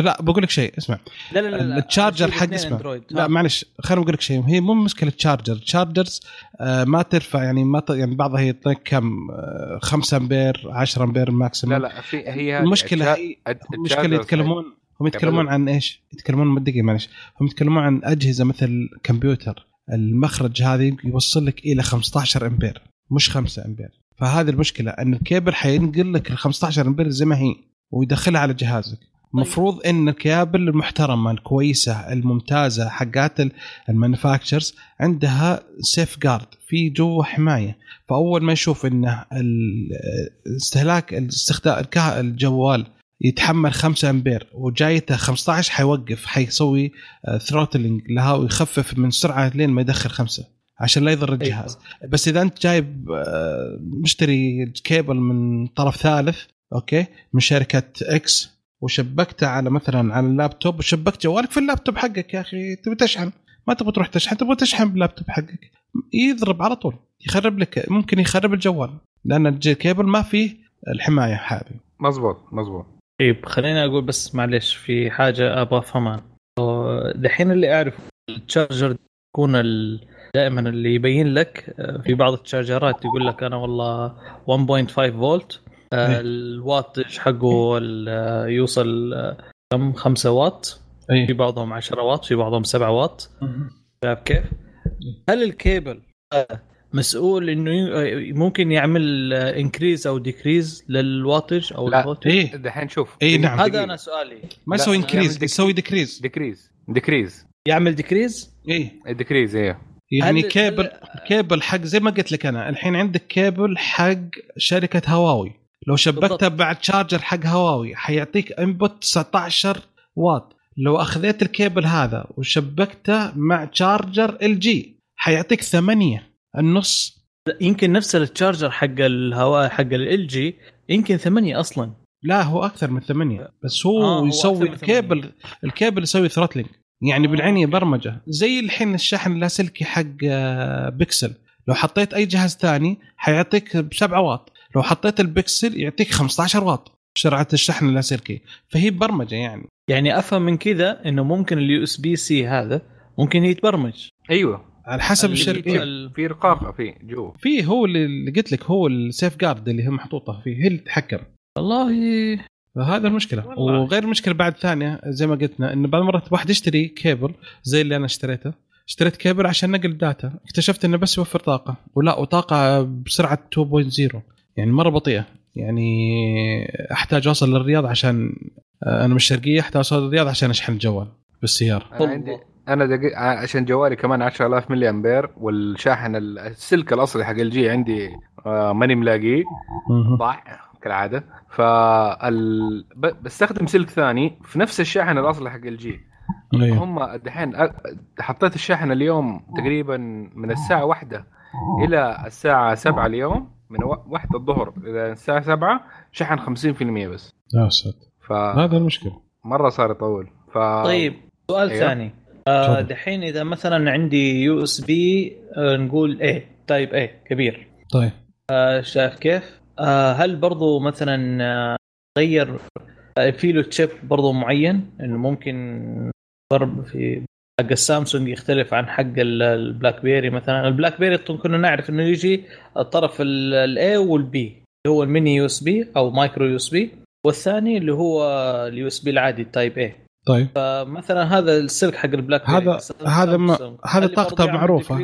لا بقول لك شيء اسمع لا لا لا, لا. ال charger حق اسمه اندرويد لا ها. معلش خليني أقول لك شيء هي مو مشكلة charger chargers آه ما ترفع يعني ما ت... يعني بعضها يعطيك كم آه 5 أمبير 10 أمبير maximum لا لا في هي المشكلة هي المشكلة يتكلمون هم يتكلمون. عن إيش؟ يتكلمون دقيقة معلش هم يتكلمون عن أجهزة مثل كمبيوتر المخرج هذا يوصل لك إلى 15 أمبير مش 5 أمبير فهذه المشكلة إن الكيبل حينقل لك ال 15 أمبير زي ما هي ويدخلها على جهازك. المفروض ان الكيابل المحترمه الكويسة الممتازة حقات ال manufacturers عندها safeguard في جوا حماية. فأول ما يشوف إن ال- استهلاك الاستخدام الكه- الجوال يتحمل 5 أمبير وجايته 15 حيوقف حيسوي throttling لها ويخفف من سرعة لين ما يدخل خمسة عشان لا يضر الجهاز. بس إذا أنت جايب آه، مشتري كيبل من طرف ثالث okay؟ من شركة X وشبكته على مثلا على اللابتوب وشبكت جوالك في اللابتوب حقك يا أخي. تبي تشحن؟ ما تبغى تروح تشحن تبغى تشحن باللابتوب حقك. يضرب على طول يخرب لك ممكن يخرب الجوال لأن الكيبل ما فيه الحماية هذه. مزبوط مزبوط طيب خليني أقول بس معلش في حاجة أبغى أفهمها. دحين اللي اعرف ال charger يكون ال... دائما اللي يبين لك أه، في بعض التشارجرات يقول لك أنا والله 1.5 فولت. ال wattage حقه أه، يوصل كم؟ 5 واط. في اي بعضهم 10 واط في بعضهم 7 واط. شايف كيف؟ هل الكيبل مسؤول إنه ممكن يعمل increase أو decrease لل wattage أو لا. ال voltage؟ اي دحين شوف. إي نعم. هذا أنا سؤالي. ما يسوي انكريز يسوي ديكريز ديكريز ديكريز يعمل decrease؟ اي decrease إيه. يعني هال cable هال cable حق زي ما قلت لك أنا الحين عندك كيبل حق شركة هواوي. لو شبكته بالضبط. بعد charger حق هواوي حيعطيك input 19 واط. لو اخذت الكيبل هذا وشبكته مع charger LG حيعطيك 8 النص. يمكن نفس ال charger حق الهواوي حق LG يمكن ثمانية أصلا. لا هو أكثر من 8 بس هو, آه، هو يسوي ال cable ال cable يسوي throttling يعني آه، بالعينيه okay. برمجة. زي الحين الشحن اللاسلكي حق آه، بيكسل لو حطيت أي جهاز ثاني حيعطيك ب 7 واط. لو حطيت البيكسل يعطيك 15 واط. سرعه الشحن اللاسلكي فهي برمجة يعني. يعني أفهم من كذا إنه ممكن ال USB-C هذا ممكن يتبرمج أيوه. على حسب الشركة. ال- في رقابة في جوا فيه هو اللي اللي قلت لك هو ال safeguard اللي هي محطوطة فيه هي اللي تتحكم. والله. فهذا المشكلة. والله. وغير المشكلة بعد ثانية زي ما قلتنا إنه بعض المرات واحد يشتري كيبل زي اللي أنا اشتريته. اشتريت كيبل عشان نقل ال data اكتشفت إنه بس يوفر طاقة. ولا وطاقة بسرعة 2.0 يعني مرة بطيئة. يعني أحتاج أوصل للرياض عشان آه، أنا من الشرقيه أحتاج أوصل للرياض عشان أشحن الجوال بالسيارة. أنا عندي أنا دقي... عشان جوالي كمان 10000 ملي أمبير والشاحن ال- السلك الأصلي حق LG عندي آه، ماني ملاقيه. ضاع كالعادة. فال... ب- بستخدم سلك ثاني في نفس الشاحن الأصلي حق LG أيوه. هم الدحين أ- حطيت الشاحن اليوم تقريبا من الساعة واحدة إلى الساعة 7 اليوم من و- واحدة الظهر إلى الساعة 7 شحن 50% بس. يا ساتر ف هذا المشكلة. مرة صار يطول. ف طيب سؤال أيوه. ثاني. آه،. دحين إذا مثلا عندي يو إس بي نقول إيه type A كبير. طيب. آه، شايف كيف؟ آه، هل برضو مثلا آه، غير آه، في له chip برضو معين؟ إنه ممكن ضرب في حق السامسونج يختلف عن حق ال- البلاك بيري مثلا. البلاك بيري كنا نعرف إنه يجي الطرف ال A وال B اللي هو ال mini USB أو micro USB والثاني اللي هو ال USB العادي type A طيب. فمثلا هذا السلك حق البلاك بيري هذا- هذا ما- هذا طاقته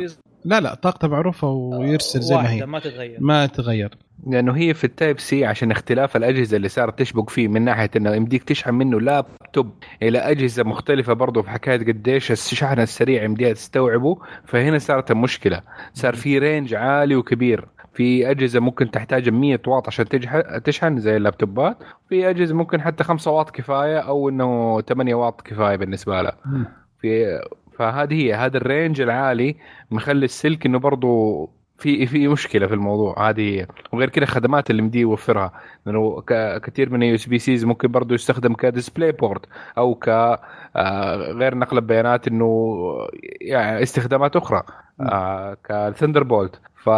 decrease؟ لا لا طاقته معروفة ويرسل زي ما هي. ما تتغير. ما تغير لأنه هي في ال type C عشان اختلاف الأجهزة اللي صارت تشبك فيه من ناحية إنه يمديك تشحن منه لابتوب إلى أجهزة مختلفة برضه في حكاية قديش الشحن السريع يمديها تستوعبه. فهنا صارت المشكلة. صار في range عالي وكبير. في أجهزة ممكن تحتاج 100 واط عشان تشحن زي اللابتوبات في أجهزة ممكن حتى 5 واط كفاية أو إنه 8 واط كفاية بالنسبة لها في فهذه هي هذا ال range العالي مخلي السلك إنه برضه في في مشكلة في الموضوع. هذه هي. وغير كده الخدمات اللي مدي يوفرها. لأنه كثير من ال USB-Cs ممكن برضه يستخدم ك display port أو ك آه، غير نقل البيانات إنه يعني استخدامات أخرى. آه، ك Thunderbolt ف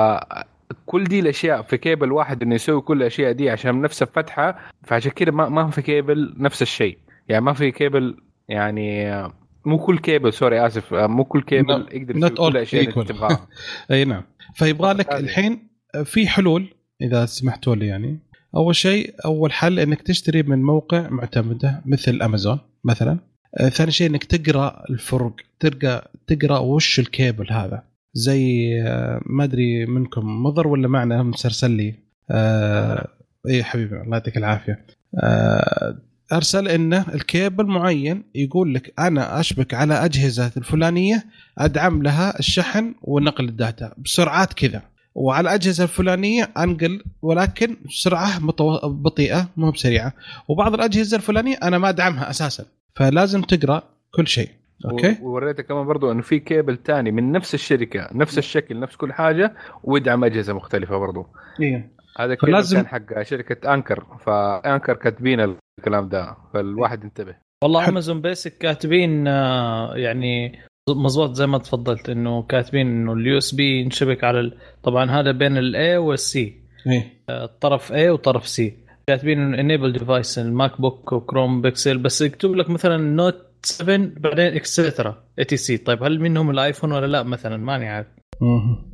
كل دي الأشياء في كيبل واحد إنه يسوي كل الأشياء دي عشان نفس الفتحة فعشان كده ما ما في كيبل نفس الشيء. يعني ما في كيبل يعني آه، مو كل cable sorry آسف آه، مو كل كيبل يقدر يسوي كل الأشياء اللي. تبغاها. أي نعم. فيبغى لك. الحين في حلول إذا سمحتوا لي يعني. أول شيء أول حل إنك تشتري من موقع معتمدة مثل امازون مثلا. آه، ثاني شيء إنك تقرأ الفرق تلقى تقرأ وش الكيبل هذا. زي آه، ما أدري منكم مضر ولا معنا مسرسل لي. آه اي حبيبي الله يعطيك العافية. آه أرسل إنه الكيبل معين يقول لك أنا أشبك على أجهزة الفلانية أدعم لها الشحن ونقل الداتا بسرعات كذا. وعلى الأجهزة الفلانية أنقل ولكن سرعة. بطيئة مو بسريعة. وبعض الأجهزة الفلانية أنا ما أدعمها أساسا. فلازم تقرأ كل شيء. أوكي. ووريتك كمان برضو إنه في كيبل تاني من نفس الشركة نفس الشكل نفس كل حاجة ويدعم أجهزة مختلفة برضو. إيه. هذا فلازم- كان حق شركة Anker ف Anker كاتبين الكلام ده فالواحد انتبه والله. Amazon Basics كاتبين آه، يعني مضبوط زي ما تفضلت إنه كاتبين إنه ال USB ينشبك على ال... طبعا هذا بين ال A وال C إيه. الطرف A وطرف C. كاتبين إنه enabled devices ال MacBook و Chromebook Pixel بس يكتب لك مثلا Note 7 بعدين extra etc طيب هل منهم الآيفون ولا لا؟ مثلا ماني عارف. مهم.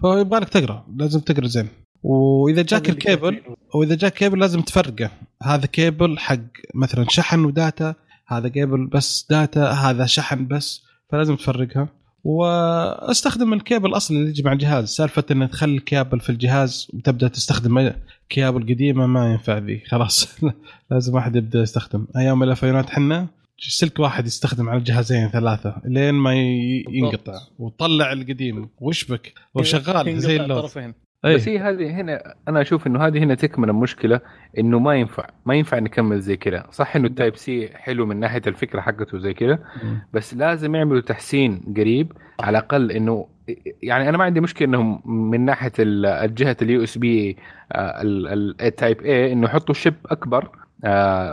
فيبغى لك تقرأ لازم تقرأ زين. وإذا جاك الكيبل واذا جاك كيبل لازم تفرقه. هذا كيبل حق مثلا شحن وداتا هذا كيبل بس داتا هذا شحن بس فلازم تفرقها. وأستخدم الكيبل الاصلي اللي يجي مع الجهاز سالفة ان تخلي الكيبل في الجهاز وتبدأ تستخدم كيبل قديمة ما ينفع ذي. خلاص. لازم واحد يبدأ يستخدم. أيام الالفينات حنا سلك واحد يستخدم على جهازين ثلاثة لين ما ينقطع. وطلع القديم. وشبك. وشغال زي اللوز. بس هي هذه هنا أنا أشوف إنه هذه هنا تكمن المشكلة إنه ما ينفع ما ينفع نكمل زي كذا. صح إنه ال Type-C حلو من ناحية الفكرة حقته زي كذا بس لازم يعملوا تحسين قريب على الأقل إنه يعني أنا ما عندي مشكلة إنهم من ناحية ال- الجهة ال USB ال Type-A إنه يحطوا chip أكبر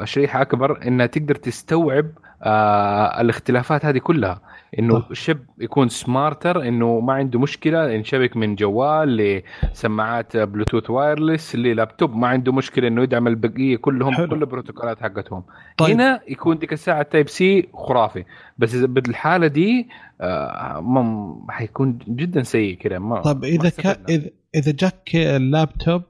شريحة أكبر انها تقدر تستوعب آه، الاختلافات هذه كلها إنه. chip يكون smarter إنه ما عنده مشكلة ينشبك من جوال لسماعات بلوتوث wireless للابتوب ما عنده مشكلة إنه يدعم البقية كلهم حلو. كل البروتوكولات حقتهم طيب. هنا يكون ديك الساعة Type-C خرافي بس إذا بالحالة دي آه ما حيكون جدا سيء كذا طب ما إذا استفدنا. اذا إذا جاك اللابتوب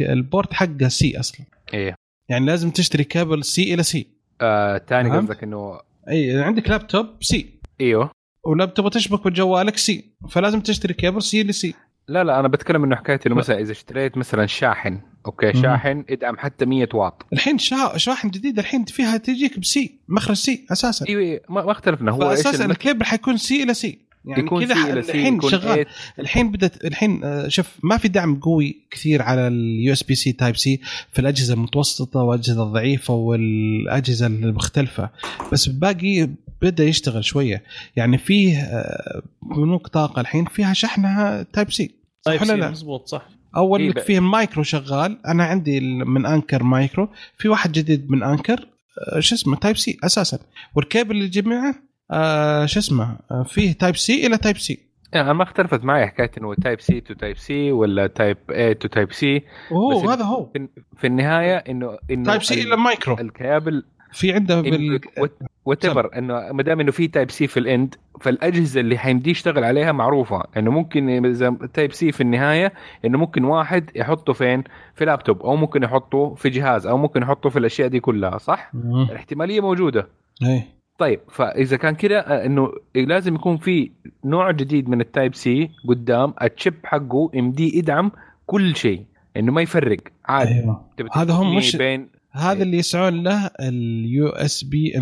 ال port حقه C أصلا إيه يعني لازم تشتري كابل C إلى C آه تاني؟ قصدك إنه أي عندك لابتوب C إيوه. ولابتوب تشبك بجوالك C فلازم تشتري كابل C ل C لا لا أنا بتكلم إنه حكايه إنه مثلا إذا اشتريت مثلا شاحن أوكي. شاحن يدعم حتى 100 واط. الحين شا... شواحن جديده الحين فيها تجيك ب C مخرج C أساسا. إيوه ما ما اختلفنا. هو الم- الكيبل حيكون C إلى C يعني يكون كذا الحين شغال. الحين بدت الحين آه، شوف ما في دعم قوي كثير على ال USB-C Type-C في الأجهزة المتوسطة والأجهزة الضعيفة والأجهزة المختلفة. بس الباقي بدأ يشتغل شوية. يعني فيه آه، بنوك طاقة الحين فيها شحنها Type-C صح ولا C لا؟ مزبوط صح. أول إيه لك. فيه مايكرو شغال. أنا عندي ال- من Anker micro. في واحد جديد من Anker آه، شو اسمه Type-C أساسا. والكيبل اللي جميعه آه شو اسمه؟ آه فيه Type-C إلى Type-C يعني ما اختلفت معي حكاية إنه تايب سي تو تايب سي ولا تايب اي تو تايب سي اوه هذا هو. في, النهاية انه إنه Type-C ال- إلى مايكرو الكابل في عنده بال... whatever إنه ما دام إنه في Type-C في ال end فالأجهزة اللي حيمدي يشتغل عليها معروفة. انه ممكن إذا Type-C في النهاية إنه ممكن واحد يحطه فين؟ في لابتوب أو ممكن يحطه في جهاز أو ممكن يحطه في الأشياء دي كلها صح؟ مم. الاحتمالية موجودة. إيه. طيب فإذا كان كده آه، إنه لازم يكون في نوع جديد من ال Type-C قدام ال chip حقه يمديه يدعم كل شيء إنه ما يفرق عادي. تبي هذا هم مش بين هذا اللي يسعون له ال USB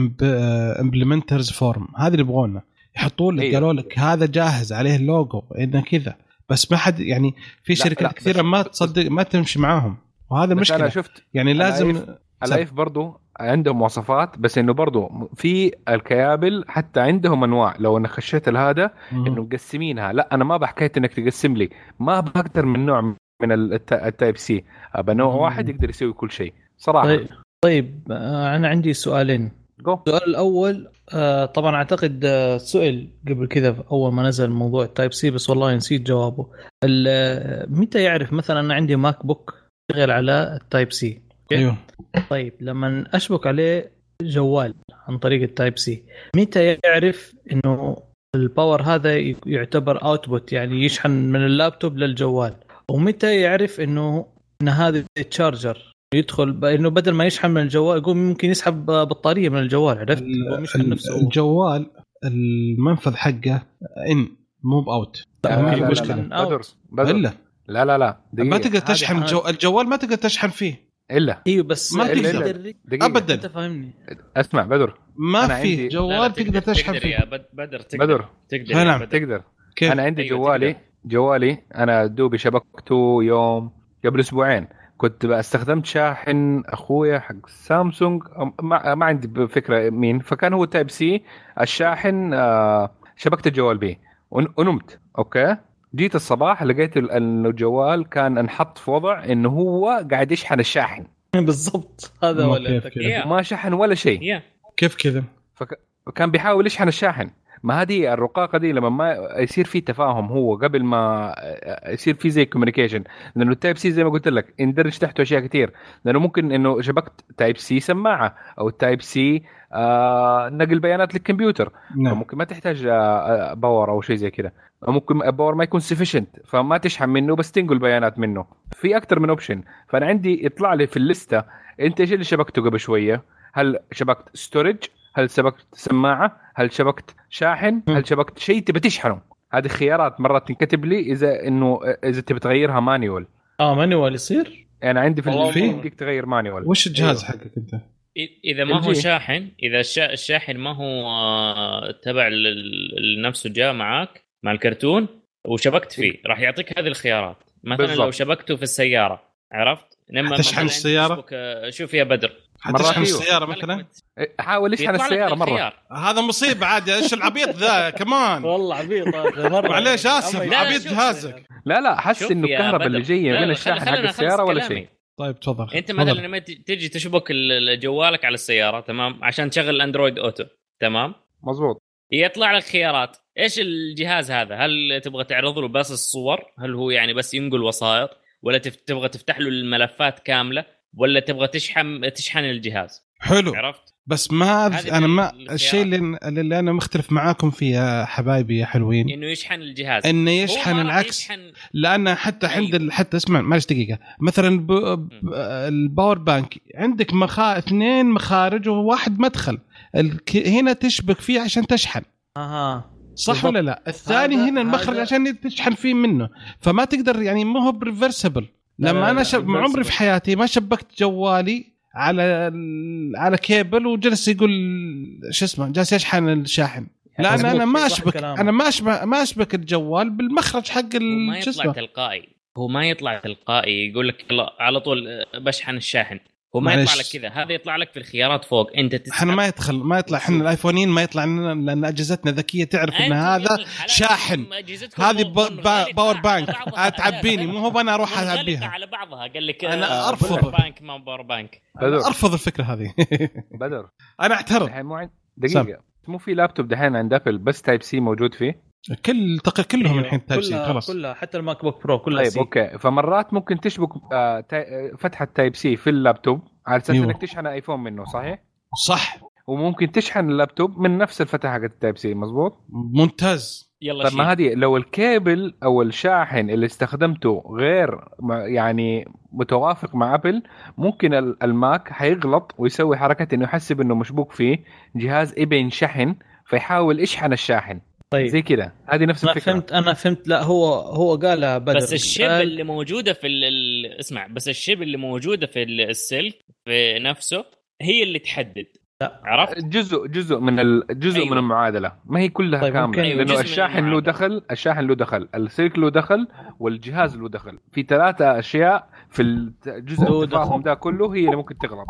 Implementers Forum هذا اللي يبغونه. يحطوا لك أيوه. قالوا لك هذا جاهز عليه اللوجو إنه كذا. بس ما حد يعني في شركات كثيرة ما تصدق ما تمشي معاهم. وهذا أنا المشكلة شفت يعني لازم اللايف برضو عندهم مواصفات بس إنه برضو في الكيابل حتى عندهم أنواع. لو أنا خشيت هذا إنه مقسمينها. لا أنا ما بحكيت إنك تقسم لي. ما بقدر من نوع من الت- ال Type-C. نوع. واحد يقدر يسوي كل شيء. صراحة. طيب طيب آه، أنا عندي سؤالين. جو السؤال الأول آه، طبعا أعتقد آه، سئل قبل كذا أول ما نزل موضوع ال Type-C بس والله نسيت جوابه. متى يعرف مثلا أنا عندي MacBook شغال على ال Type-C؟ أيوه. طيب لما أشبك عليه جوال عن طريق ال Type-C متى يعرف إنه ال power هذا يعتبر output يعني يشحن من اللابتوب للجوال؟ ومتى يعرف إنه إن هذا ال charger يدخل ب- إنه بدل ما يشحن من الجوال يقول ممكن يسحب بطارية من الجوال عرفت؟ الجوال المنفذ حقه in مو ب out لا، ما لا، في لا، مشكلة. لا. بدر بدر إلا. لا لا لا دقيقة. ما تقدر تشحن. الجوال ما تقدر تشحن فيه. إلا. إيوه بس ما تقدر. أبداً. أنت فاهمني. أسمع بدر. ما في جوال تقدر تشحن فيه. بدر تقدر. بدر. تقدر نعم. تقدر. كيف؟ أنا عندي أيوة، جوالي تقدر. جوالي. أنا دوبي شبكته يوم قبل أسبوعين. كنت بقى استخدمت شاحن أخويا حق سامسونج. أم- ما, ما عندي فكرة مين. فكان هو Type-C الشاحن آه، شبكت الجوال به ون- ونمت أوكي؟ جيت الصباح لقيت ال- إنه الجوال كان انحط في وضع إنه هو قاعد يشحن الشاحن. بالضبط. هذا هو. ما شحن ولا شيء. كيف كذا؟ فكان بيحاول يشحن الشاحن. ما هذه الرقاقة دي لما ما يصير في تفاهم هو قبل ما يصير في زي communication لأنه ال Type-C زي ما قلت لك يندرج تحته أشياء كثير لأنه ممكن إنه شبكت Type-C سماعة أو ال Type-C آه نقل بيانات للكمبيوتر. نعم. فممكن ما تحتاج آه power أو شيء زي كذا. ممكن ال power ما يكون sufficient فما تشحن منه بس تنقل بيانات منه. في أكثر من option فأنا عندي يطلع لي في ال list أنت إيش اللي شبكته قبل شوية؟ هل شبكت storage هل شبكت سماعة هل شبكت شاحن م. هل شبكت شيء تبي تشحنه هذه خيارات مرات تنكتب لي إذا إنه إذا تبي تغيرها manual آه manual يصير أنا عندي في يمديك تغير manual وش الجهاز أيوه. حقك أنت؟ إذا ما هو. شاحن إذا الشا- الشاحن ما هو آه، تبع نفسه جاء معاك مع الكرتون وشبكت فيه راح يعطيك هذه الخيارات مثلا بالضبط. لو شبكته في السيارة عرفت لما السيارة؟ تشبك، آه، شوف يا بدر حتشحن. السيارة مثلا؟ حاول يشحن السيارة مرة. هذا مصيبه عاد إيش العبيط ذا كمان والله عبيط هذا مرة معليش أما- عبيط جهازك. لا لا حس إنه الكهرباء اللي. جاية من الشاحن حق السيارة ولا. شيء طيب تفضل أنت. مثلا لما ت- تجي تشبك ال- ال- جوالك على السيارة تمام عشان تشغل الأندرويد أوتو تمام مظبوط يطلع لك خيارات إيش الجهاز هذا هل تبغى تعرض له بس الصور هل هو يعني بس ينقل وسائط ولا تبغى تفتح له الملفات كاملة ولا تبغى تشحن تشحن الجهاز. حلو. عرفت؟ بس ما أنا ما. الشيء اللي, اللي أنا مختلف معاكم فيه يا حبايبي يا حلوين. إنه يشحن الجهاز. إنه يشحن العكس. يشحن. لأن حتى أيوه. عند ال- حتى اسمع معلش دقيقة. مثلا ب... ب... ال power bank عندك مخا... اثنين مخارج وواحد مدخل. الك... هنا تشبك فيه عشان تشحن. أها. صح بالضبط. ولا لا؟ الثاني هنا المخرج هذا- عشان تشحن فيه منه. فما تقدر يعني ما هو preferable لا، لما لا، أنا لا، شب... بالعكس عمري في. حياتي ما شبكت جوالي على على كيبل وجلس يقول شو اسمه جالس يشحن الشاحن. لا أنا أنا ما اشبك. أنا ما اشبك ما أشبك الجوال بالمخرج حق هو ما يطلع تلقائي. هو ما يطلع تلقائي يقول لك على طول بشحن الشاحن. هو ما. يطلع لك كذا هذا يطلع لك في الخيارات فوق. أنت تسحب. إحنا ما يدخل ما يطلع إحنا الآيفونيين ما يطلع لنا لأن أجهزتنا ذكية تعرف إن هذا شاحن. هذه power bank. تعبيني مو هو أنا أروح اعبيها على بعضها. قال لك أنا آه، أرفض. power bank ما power bank. بدر. أرفض الفكرة هذه. بدر. أنا أعترض. دقيقة. مو في لابتوب دحين عند أبل بس Type-C موجود فيه؟ كل تق... كلهم أيوه، الحين Type-C كلها- خلاص كلها حتى ال MacBook Pro كلها Type-C. أوكي فمرات ممكن تشبك آه. آه، فتحة Type-C في اللابتوب على أساس أيوه. إنك تشحن iPhone منه صحيح؟ صح وممكن تشحن اللابتوب من نفس الفتحة حقت ال Type-C مظبوط؟ ممتاز يلا طب ما هذه لو الكيبل أو الشاحن اللي استخدمته غير ما- يعني متوافق مع ابل ممكن ال- الماك حيغلط ويسوي حركة إنه يحسب إنه مشبوك فيه جهاز يبي ينشحن فيحاول يشحن الشاحن طيب. زي كذا. هذه نفس أنا الفكرة. فهمت أنا فهمت لا هو هو قالها بدر. بس ال chip قال- اللي موجودة في ال-. اسمع بس ال chip اللي موجودة في ال- السلك في نفسه هي اللي تحدد. لا. عرفت؟ جزء جزء من ال... جزء أيوة. من المعادلة. ما هي كلها طيب، كاملة. أيوة، لأنه الشاحن له. دخل الشاحن له دخل السلك له دخل والجهاز له دخل. في ثلاثة أشياء في الجزء له التفاهم دخل. ده كله هي اللي ممكن تغلط.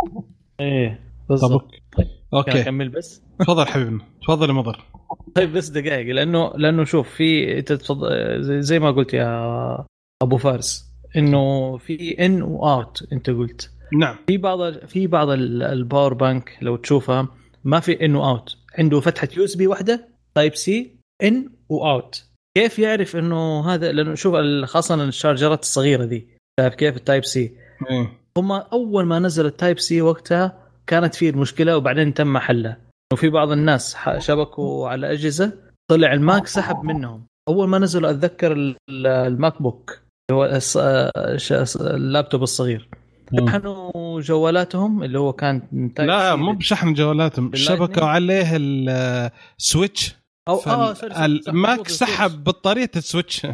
إيه بالضبط. كان أوكي. اكمل بس. تفضل حبيبنا تفضل يا مضر. طيب بس دقائق لأنه لأنه شوف في زي, ما قلت يا أبو فارس إنه في in و out أنت قلت. نعم. في بعض في بعض ال- ال power bank لو تشوفها ما في in و out عنده فتحة USB واحدة Type-C in و out كيف يعرف إنه هذا؟ لأنه شوف خاصة ال charger ات الصغيرة ذي شايف كيف ال Type-C. هم أول ما نزل ال Type-C وقتها كانت فيه المشكلة وبعدين تم حلها. وفي بعض الناس شبكوا على أجهزة طلع الماك سحب منهم. أول ما نزلوا أتذكر ال- ال- ال MacBook اللي هو اللابتوب الصغير. شحنوا جوالاتهم اللي هو كان لا مو بشحن جوالاتهم؟ شبكوا عليه ال Switch أو آه الماك سحب بطارية ال Switch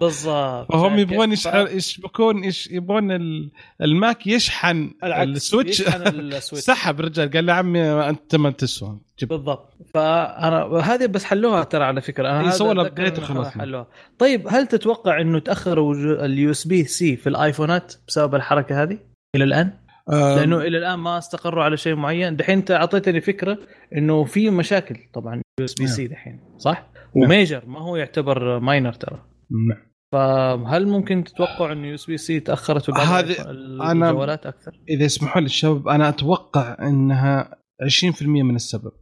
بالضبط فهم فاهم يبغون؟ يشحن يشبكون يش- يبغون ال- الماك يشحن ال Switch يشحن ال Switch سحب رجال قال له عمي أنت ما تسوى بالضبط فانا هذه بس حلوها ترى على فكرة أنا update إنه وخلاص. حلوها طيب هل تتوقع إنه تاخروا ال USB-C في الآيفونات بسبب الحركة هذه إلى الآن؟ آه، لأنه إلى الآن ما استقروا على شيء معين دحين أنت أعطيتني فكرة إنه في مشاكل طبعا USB-C دحين صح؟ نعم. و major ما هو يعتبر minor ترى. فهل ممكن تتوقع انه USB-C تأخرت هذه- أنا- الجوالات أكثر؟ إذا يسمحوا لي الشباب أنا أتوقع إنها 20% من السبب.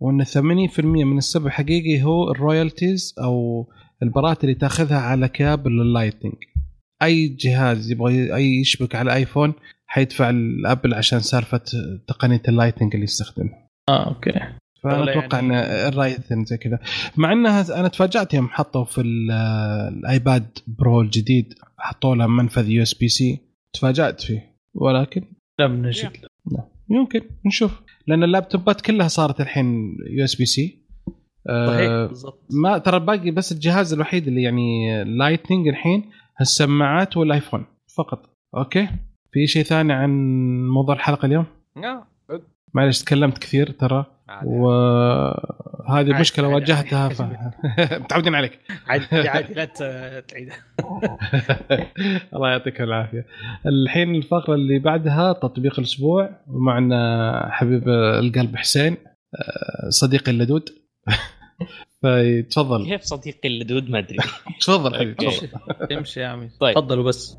وإن 80% من السبب حقيقي هو ال royalties أو البرات اللي تأخذها على كابل ال Lightning أي جهاز يبغى أي يشبك على iPhone حيدفع الأبل عشان سالفة تقنية ال Lightning اللي يستخدمها. آه أوكي. فأنا أتوقع يعني- إن ال Lightning زي كذا. مع انها أنا تفاجأت يوم حطوا في ال- ال iPad Pro الجديد حطوا له منفذ USB-C تفاجأت فيه. ولكن لم نجد. يمكن. نشوف. لأن اللابتوبات كلها صارت الحين USB-C صحيح بالضبط. ما ترى باقي بس الجهاز الوحيد اللي يعني Lightning الحين السماعات والآيفون فقط. أوكي؟ في شيء ثاني عن موضوع الحلقة اليوم؟ آه، معلش تكلمت كثير ترى. وهذه عادي، مشكلة عادي، واجهتها. ف... متعودين عليك. عادي عادي لا تعيدها الله يعطيك العافية. الحين الفقرة اللي بعدها تطبيق الأسبوع ومعنا حبيب القلب حسين آه، صديقي اللدود. فتفضل كيف صديقي اللدود؟ ما أدري. تفضل حبيبي. تفضل. امشي امشي يا عمي. طيب. تفضلوا بس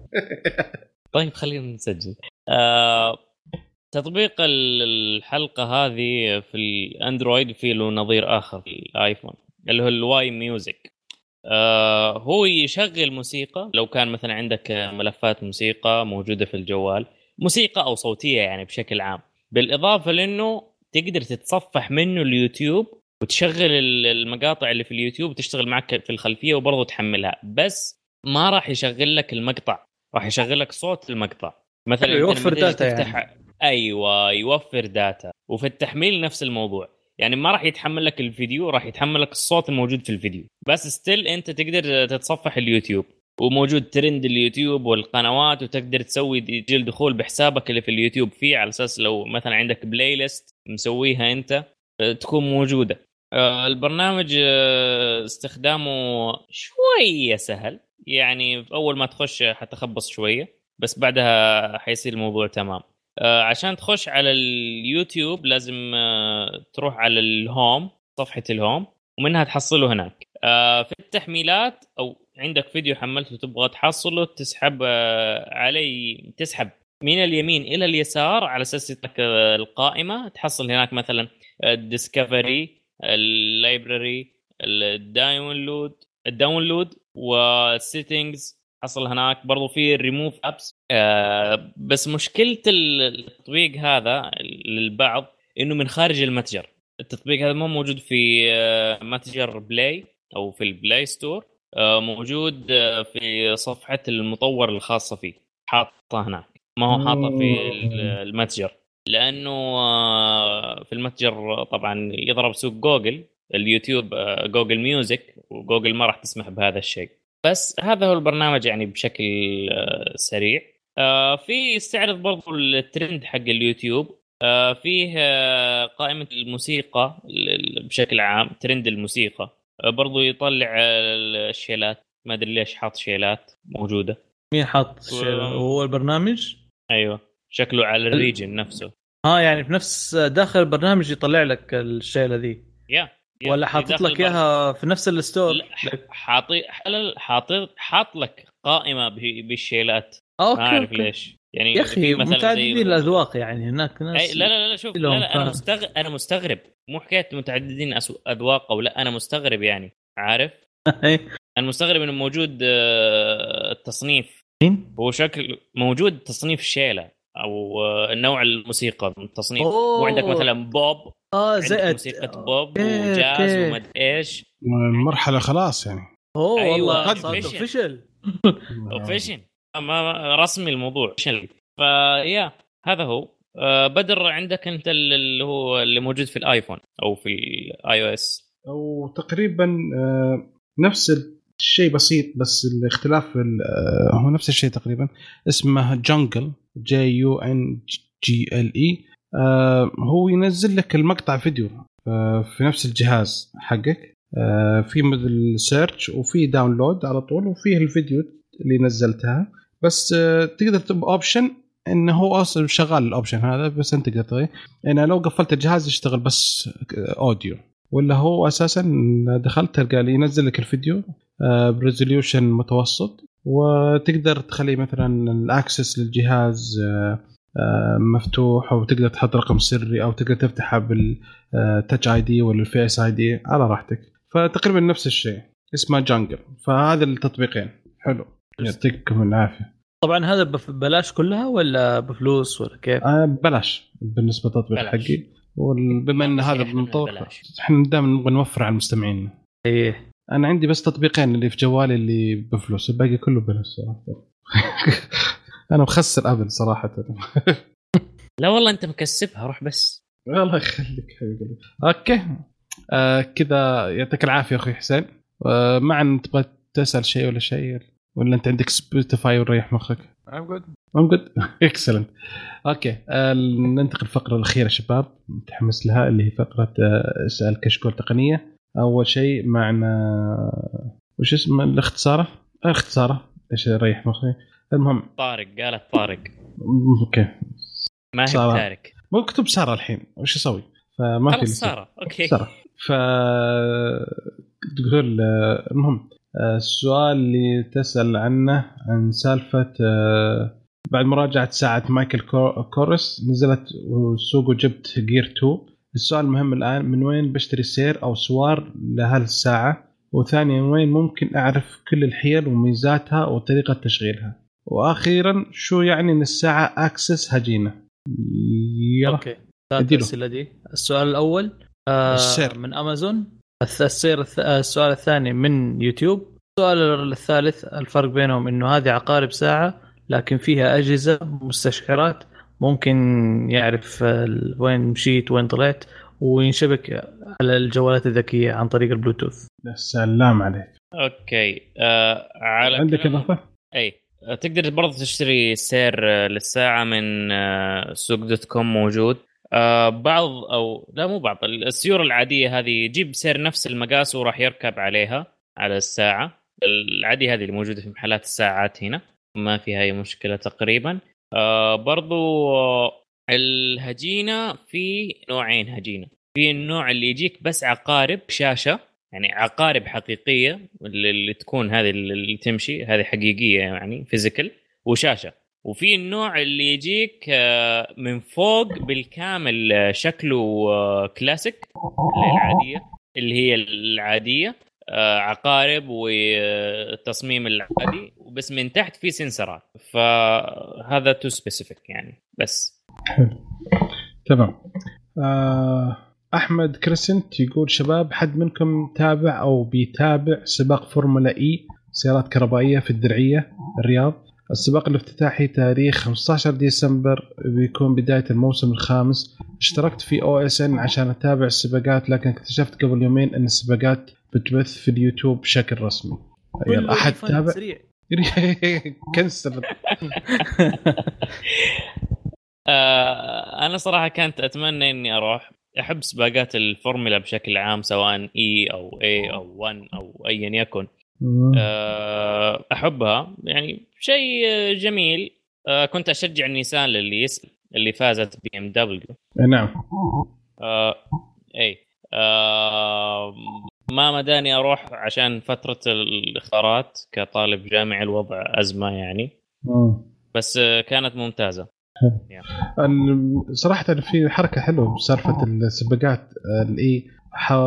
طيب خلينا نسجل. آه تطبيق ال- الحلقة هذه في الأندرويد في له نظير آخر في الآيفون اللي هو الواي ميوزك. آه هو يشغل موسيقى. لو كان مثلا عندك ملفات موسيقى موجودة في الجوال موسيقى أو صوتية يعني بشكل عام. بالإضافة لأنه تقدر تتصفح منه اليوتيوب وتشغل ال- المقاطع اللي في اليوتيوب وتشتغل معك في الخلفية وبرضه تحملها. بس ما راح يشغل لك المقطع راح يشغل لك صوت المقطع. مثلا يوفر data يعني. أيوه يوفر data وفي التحميل نفس الموضوع. يعني ما راح يتحمل لك الفيديو راح يتحمل لك الصوت الموجود في الفيديو. بس still أنت تقدر تتصفح اليوتيوب. وموجود ترند اليوتيوب والقنوات وتقدر تسوي تسجيل دخول بحسابك اللي في اليوتيوب فيه. على أساس لو مثلا عندك playlist مسويها أنت تكون موجودة. آه، البرنامج آه، استخدامه شوية سهل. يعني أول ما تخش حتخبص شوية بس بعدها حيصير الموضوع تمام. عشان تخش على اليوتيوب لازم تروح على ال home صفحة ال home ومنها تحصله هناك. في التحميلات أو عندك فيديو حملته تبغى تحصله تسحب آه، يعني تسحب من اليمين إلى اليسار على أساس آه، القائمة. تحصل هناك مثلا الديسكفري اللايبرري الداونلود الداونلود والسيتنجز حصل هناك. برضو في الريموف ابس آه بس مشكلة التطبيق هذا للبعض إنه من خارج المتجر. التطبيق هذا مو موجود في آه متجر بلاي أو في البلاي ستور آه، موجود آه، في صفحة المطور الخاصة فيه. حاطه هناك. ما هو حاطه في المتجر. لأنه في المتجر طبعا يضرب سوق جوجل اليوتيوب جوجل ميوزك وجوجل ما راح تسمح بهذا الشيء. بس هذا هو البرنامج يعني بشكل سريع. في يستعرض برضو الترند حق اليوتيوب. فيه قائمة الموسيقى بشكل عام ترند الموسيقى. برضو يطلع الشيلات. ما أدري ليش حاط شيلات موجودة. مين حاط و... هو البرنامج؟ أيوه. شكله على ال region نفسه. آه يعني في نفس داخل البرنامج يطلع لك الشيلة ذي. yeah yeah. ولا حاطط لك إياها في نفس ال store؟ حاطي حاطط حاط لك قائمة بالشيلات. أوكي ما أعرف ليش. يعني يا أخي متعددين الأذواق يعني. هناك ناس أي لا لا لا شوف لا, لا أنا مستغرب أنا مستغرب. مو حكاية متعددين أذواق أو لا أنا مستغرب يعني. عارف؟ أنا مستغرب إنه موجود آه، التصنيف مين؟ هو شكل موجود تصنيف الشيلة أو آه، نوع الموسيقى. التصنيف وعندك مثلا بوب. آه زي موسيقى بوب وجاز ومد إيش. المرحله خلاص يعني. أوه أيوة والله فشل فشل ما رسمي الموضوع. فيا هذا هو. آه، بدر عندك أنت اللي هو اللي موجود في الآيفون أو في ال iOS؟ أو تقريبا آه، نفس الشيء بسيط بس الاختلاف آه، هو نفس الشيء تقريبا. اسمه جنجل J U N G L E هو ينزل لك المقطع فيديو في نفس الجهاز حقك. في مثل search وفي download على طول وفيه الفيديو اللي نزلتها. بس تقدر تبقى option إنه هو أصلا شغال ال option هذا بس أنت تقدر تغير يعني لو قفلت الجهاز يشتغل بس audio ولا هو أساسا دخلت تلقى ينزل لك الفيديو آه، ب resolution متوسط. وتقدر تخلي مثلا ال access للجهاز آه، آه، مفتوح أو تقدر تحط رقم سري أو تقدر تفتحه بال Touch ID ولا ال Face ID على راحتك. فتقريبا نفس الشيء اسمه جنجل فهذا التطبيقين. حلو. يعطيكم العافية. طبعا هذا ببلاش كلها ولا بفلوس ولا كيف؟ آه ببلاش. بالنسبة للتطبيق حقي. وبما إن هذا متوفر إحنا دائما نبغى نوفر على المستمعين. إيه. أنا عندي بس تطبيقين اللي في جوالي اللي بفلوس. الباقي كله ببلاش صراحة. أنا مخسر أبل صراحة. لا والله أنت مكسبها روح بس. الله يخليك حبيبي. أوكي. آه كذا يعطيك العافية أخوي حسين. آه معا تبغى تسأل شيء ولا شيء؟ ولا أنت عندك سبوتيفاي وريح مخك؟ I'm good. I'm good. excellent أوكي. آه ننتقل الفقرة الأخيرة شباب. متحمس لها اللي هي فقرة آه اسال كشكول تقنية. أول شيء معنا وش اسم الاختصارة؟ اختصاره إيش ريح مخي؟ المهم. طارق قالت طارق. أوكي. ما هي تارك مو مكتوب سارة الحين. وش أسوي؟ فما في سارة. أوكي. سارة. ف تقول المهم آه، السؤال اللي تسأل عنه عن سالفة آه، بعد مراجعة ساعة مايكل كورس نزلت والسوق وجبت جير 2 السؤال المهم الآن من وين بشتري سير أو سوار لهالساعة وثانيا من وين ممكن أعرف كل الحيل وميزاتها وطريقة تشغيلها؟ وأخيرا شو يعني أن الساعة أكسس هجينة؟ يلا. okay. الأسئلة دي. السؤال الأول آه السير. من أمازون. السير السؤال الثاني من يوتيوب. السؤال الثالث الفرق بينهم إنه هذه عقارب ساعة لكن فيها أجهزة مستشعرات. ممكن يعرف وين مشيت وين طلعت وينشبك على الجوالات الذكية عن طريق البلوتوث. يا سلام عليك. okay. آه على عندك إضافة؟ اي تقدر برضه تشتري سير آه، للساعة من آه، سوق dot com موجود. آه، بعض أو لا مو بعض السيور العادية هذه يجيب سير نفس المقاس وراح يركب عليها على الساعة. العادية هذه اللي موجودة في محلات الساعات هنا ما فيها أي مشكلة تقريبا. برضو الهجينة في نوعين هجينة. في النوع اللي يجيك بس عقارب شاشة. يعني عقارب حقيقية اللي تكون هذه اللي تمشي هذه حقيقية يعني فيزيكال وشاشة. وفي النوع اللي يجيك آه، من فوق بالكامل آه، شكله آه، كلاسيك العادية اللي هي العادية عقارب والتصميم العادي وبس من تحت في سنسرات فهذا too specific يعني بس. تمام. آه أحمد كريسنت يقول شباب حد منكم تابع أو بيتابع سباق Formula E سيارات كهربائية في الدرعية الرياض؟ السباق الافتتاحي تاريخ 15 ديسمبر بيكون بداية الموسم الخامس. اشتركت في OSN عشان أتابع السباقات لكن اكتشفت قبل يومين إن السباقات بتبث في اليوتيوب بشكل رسمي. يلا أحد تابع؟ سريع. كنسل. آه أنا صراحة كانت أتمنى إني أروح. أحب سباقات الفورمولا بشكل عام سواء اي أو اي أو 1 أو ايا يكن. آه، أحبها. يعني شيء جميل. آه، كنت أشجع النيسان اللي يسال اللي فازت بي إم دبليو. نعم. آه، اي آه، ما مداني أروح عشان فترة الاختيارات كطالب جامعي الوضع أزمة يعني. مم. بس كانت ممتازة. أن- صراحة في حركة حلوة بسالفة السباقات الاي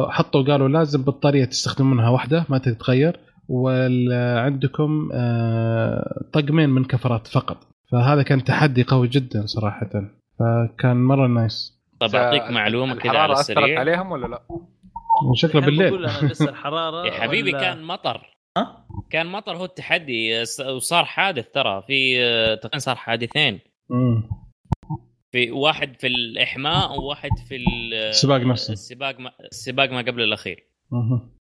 حطوا قالوا لازم بطارية تستخدمونها واحدة ما تتغير وعندكم طقمين من كفرات فقط. فهذا كان تحدي قوي جدا صراحة. فكان مرة نايس. طب أعطيك معلومة كذا على الحرارة أثرت السريع. عليهم ولا لا؟ شكله بالليل. أنا لسه الحرارة يا حبيبي ولا- كان مطر. ها؟ كان مطر هو التحدي وصار حادث ترى. في آه، تقريبا صار حادثين. مم. في واحد في الإحماء وواحد في ال- السباق نفسه. السباق ما السباق ما قبل الأخير.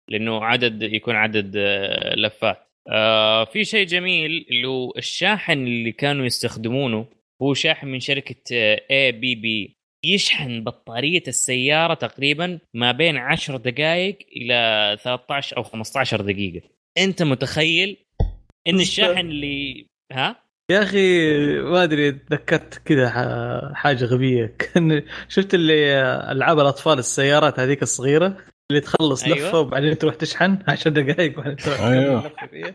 لأنه عدد يكون عدد آه، لفات آه، في شيء جميل اللي هو الشاحن اللي كانوا يستخدمونه هو شاحن من شركة اي بي بي يشحن بطارية السيارة تقريبا ما بين 10 دقائق إلى 13 أو 15 دقيقة أنت متخيل إن الشاحن اللي ها يا أخي ما أدري تذكرت كذا ح- حاجة غبية كان شفت اللي ألعاب الأطفال السيارات هذيك الصغيرة اللي تخلص أيوة. لفة وبعدين تروح تشحن 10 دقائق وبعدين تروح أيوة. فيها.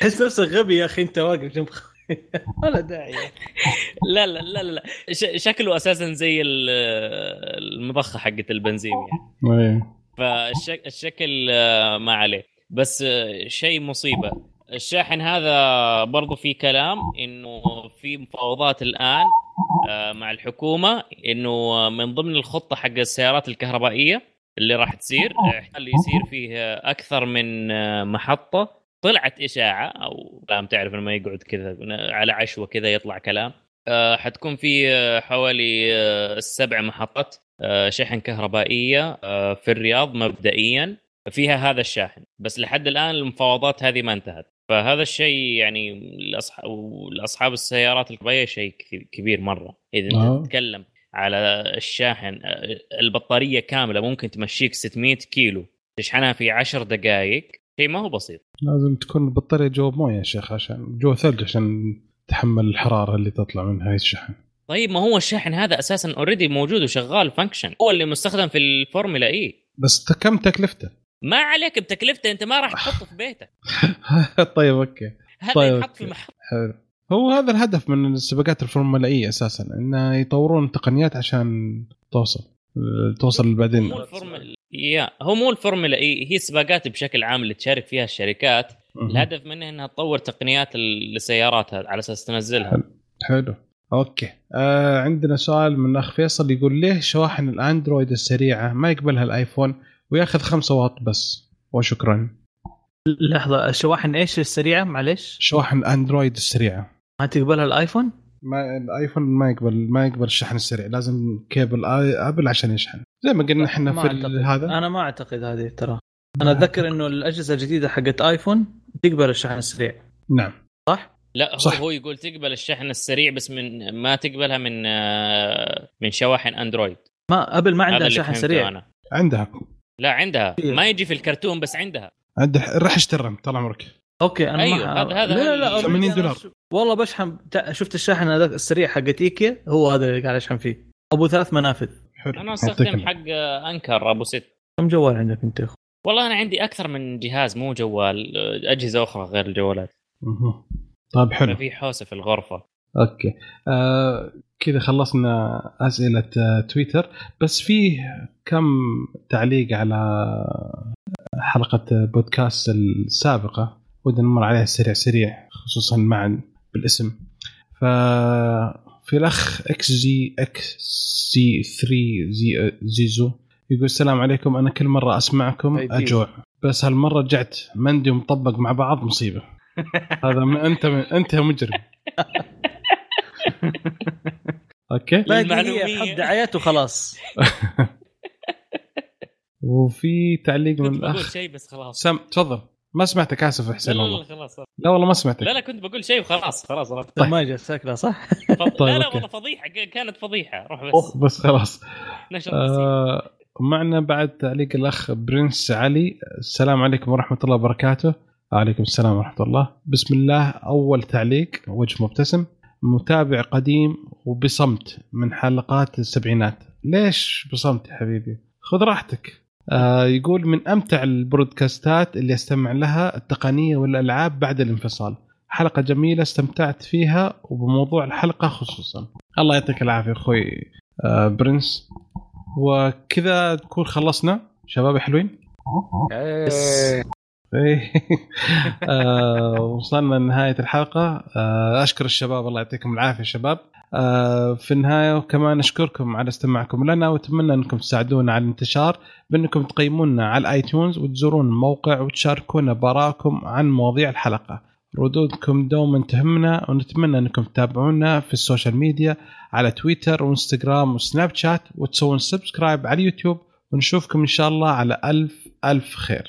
تحس نفسك غبي يا أخي أنت واقف جنب ولا داعي لا لا لا لا ش- شكله أساسا زي ال- المضخة حقت البنزين يعني أيوه. فالشكل آه، ما عليه بس آه، شيء مصيبة الشاحن هذا برضو في كلام إنه في مفاوضات الآن آه، مع الحكومة إنه من ضمن الخطة حق السيارات الكهربائية اللي راح تصير آه، احتمال يصير فيه أكثر من آه، محطة طلعت إشاعة أو كلام تعرف لما يقعد كذا على عشوة كذا يطلع كلام. حتكون في حوالي سبع محطات شحن كهربائية في الرياض مبدئيا فيها هذا الشاحن. بس لحد الآن المفاوضات هذه ما انتهت. فهذا الشيء يعني لاصحاب السيارات الكهربائيه شيء كبير مرة. إذا آه. انت تتكلم على الشاحن آه، البطارية كاملة ممكن تمشيك 600 كيلو تشحنها في 10 دقائق شيء ما هو بسيط. لازم تكون البطارية جوا موية يا شيخ عشان جوا ثلج عشان تحمل الحرارة اللي تطلع من هاي الشحن. طيب ما هو الشاحن هذا أساسا already موجود وشغال function هو اللي مستخدم في ال Formula E بس ت- كم تكلفته؟ ما عليك بتكلفته أنت ما راح تحطه في بيتك. طيب okay. هذا طيب، ينحط في okay. محط حلو. هو هذا الهدف من السباقات الفورمولائية أساسا إنه يطورون تقنيات عشان توصل توصل بعدين. مو الفورمولا يا هو مو ال Formula E هي السباقات بشكل عام اللي تشارك فيها الشركات. الهدف منها إنها تطور تقنيات السيارات على أساس تنزلها. حلو. حلو. okay. آه عندنا سؤال من أخ فيصل يقول ليه شواحن الأندرويد السريعة ما يقبلها الآيفون؟ وياخذ 5 واط بس. وشكرا. لحظة الشواحن إيش السريعة؟ معلش شواحن أندرويد السريعة. ما تقبلها الآيفون؟ ما الآيفون ما يقبل ما يقبل الشحن السريع. لازم كيبل أبل عشان يشحن. زي ما قلنا إحنا ما في أعتقد. هذا. أنا ما أعتقد هذه ترى. أنا أتذكر إنه الأجهزة الجديدة حقت آيفون تقبل الشحن السريع. نعم. صح؟ لا هو صح. هو يقول تقبل الشحن السريع بس من ما تقبلها من آه، من شواحن أندرويد. ما أبل ما عندها شحن سريع. أنا. عندها. لا عندها. إيه. ما يجي في الكرتون بس عندها. عندها. راح اشتري طال عمرك. okay أنا أيوه، ما هذا- هذا لا لا لا 80 أنا دولار. والله بشحن. شفت الشاحن هذاك السريع حق إيكيا؟ هو هذا اللي قاعد أشحن فيه. أبو ثلاث منافذ. حلو. أنا أستخدم. حق آه، أنكر أبو ست. كم جوال عندك أنت يا اخو؟ والله أنا عندي أكثر من جهاز مو جوال آه، أجهزة أخرى غير الجوالات. مهم. طيب حلو. ففي حوسة في الغرفة. okay. آه كذا خلصنا أسئلة آه تويتر. بس فيه كم تعليق على حلقة بودكاست السابقة؟ ودنا نمر عليها سريع سريع خصوصا معا بالاسم. ف في الأخ إكس جي إكس سي 3 زي زيزو يقول السلام عليكم. أنا كل مرة أسمعكم. أجوع. بس هالمرة رجعت مندي ومطبق مع بعض مصيبة. هذا أنت أنت مجرم. أوكي. هي بحط دعايات وخلاص. وفي تعليق من كنت بقول الأخ. شيء بس خلاص. سم تفضل. ما سمعتك آسف حسين والله. خلاص لا والله ما سمعتك. لا لا كنت بقول شيء وخلاص خلاص طيب. ما جت ساكنه صح؟ طيب، لا لا أوكي. والله فضيحة كانت فضيحة. روح بس. بس خلاص. نشر. آه معنا بعد تعليق الأخ برنس علي. السلام عليكم ورحمة الله وبركاته. وعليكم السلام ورحمة الله. بسم الله أول تعليق وجه مبتسم. متابع قديم وبصمت من حلقات السبعينات. ليش بصمت يا حبيبي؟ خذ راحتك. آه يقول من أمتع البرودكاستات اللي أستمع لها التقنية والألعاب بعد الانفصال. حلقة جميلة استمتعت فيها وبموضوع الحلقة خصوصا. الله يعطيك العافية أخوي آه برنس. وكذا نكون خلصنا. شباب حلوين. آه وصلنا لنهاية الحلقة. آه أشكر الشباب الله يعطيكم العافية شباب. آه في النهاية وكمان أشكركم على استماعكم لنا وأتمنى أنكم تساعدونا على الانتشار بأنكم تقيمونا على ال iTunes وتزورون الموقع وتشاركونا بآرائكم عن مواضيع الحلقة. ردودكم دوما تهمنا ونتمنى أنكم تتابعونا في ال social media على تويتر وإنستغرام وسناب شات وتسوون subscribe على اليوتيوب. ونشوفكم إن شاء الله على ألف ألف خير.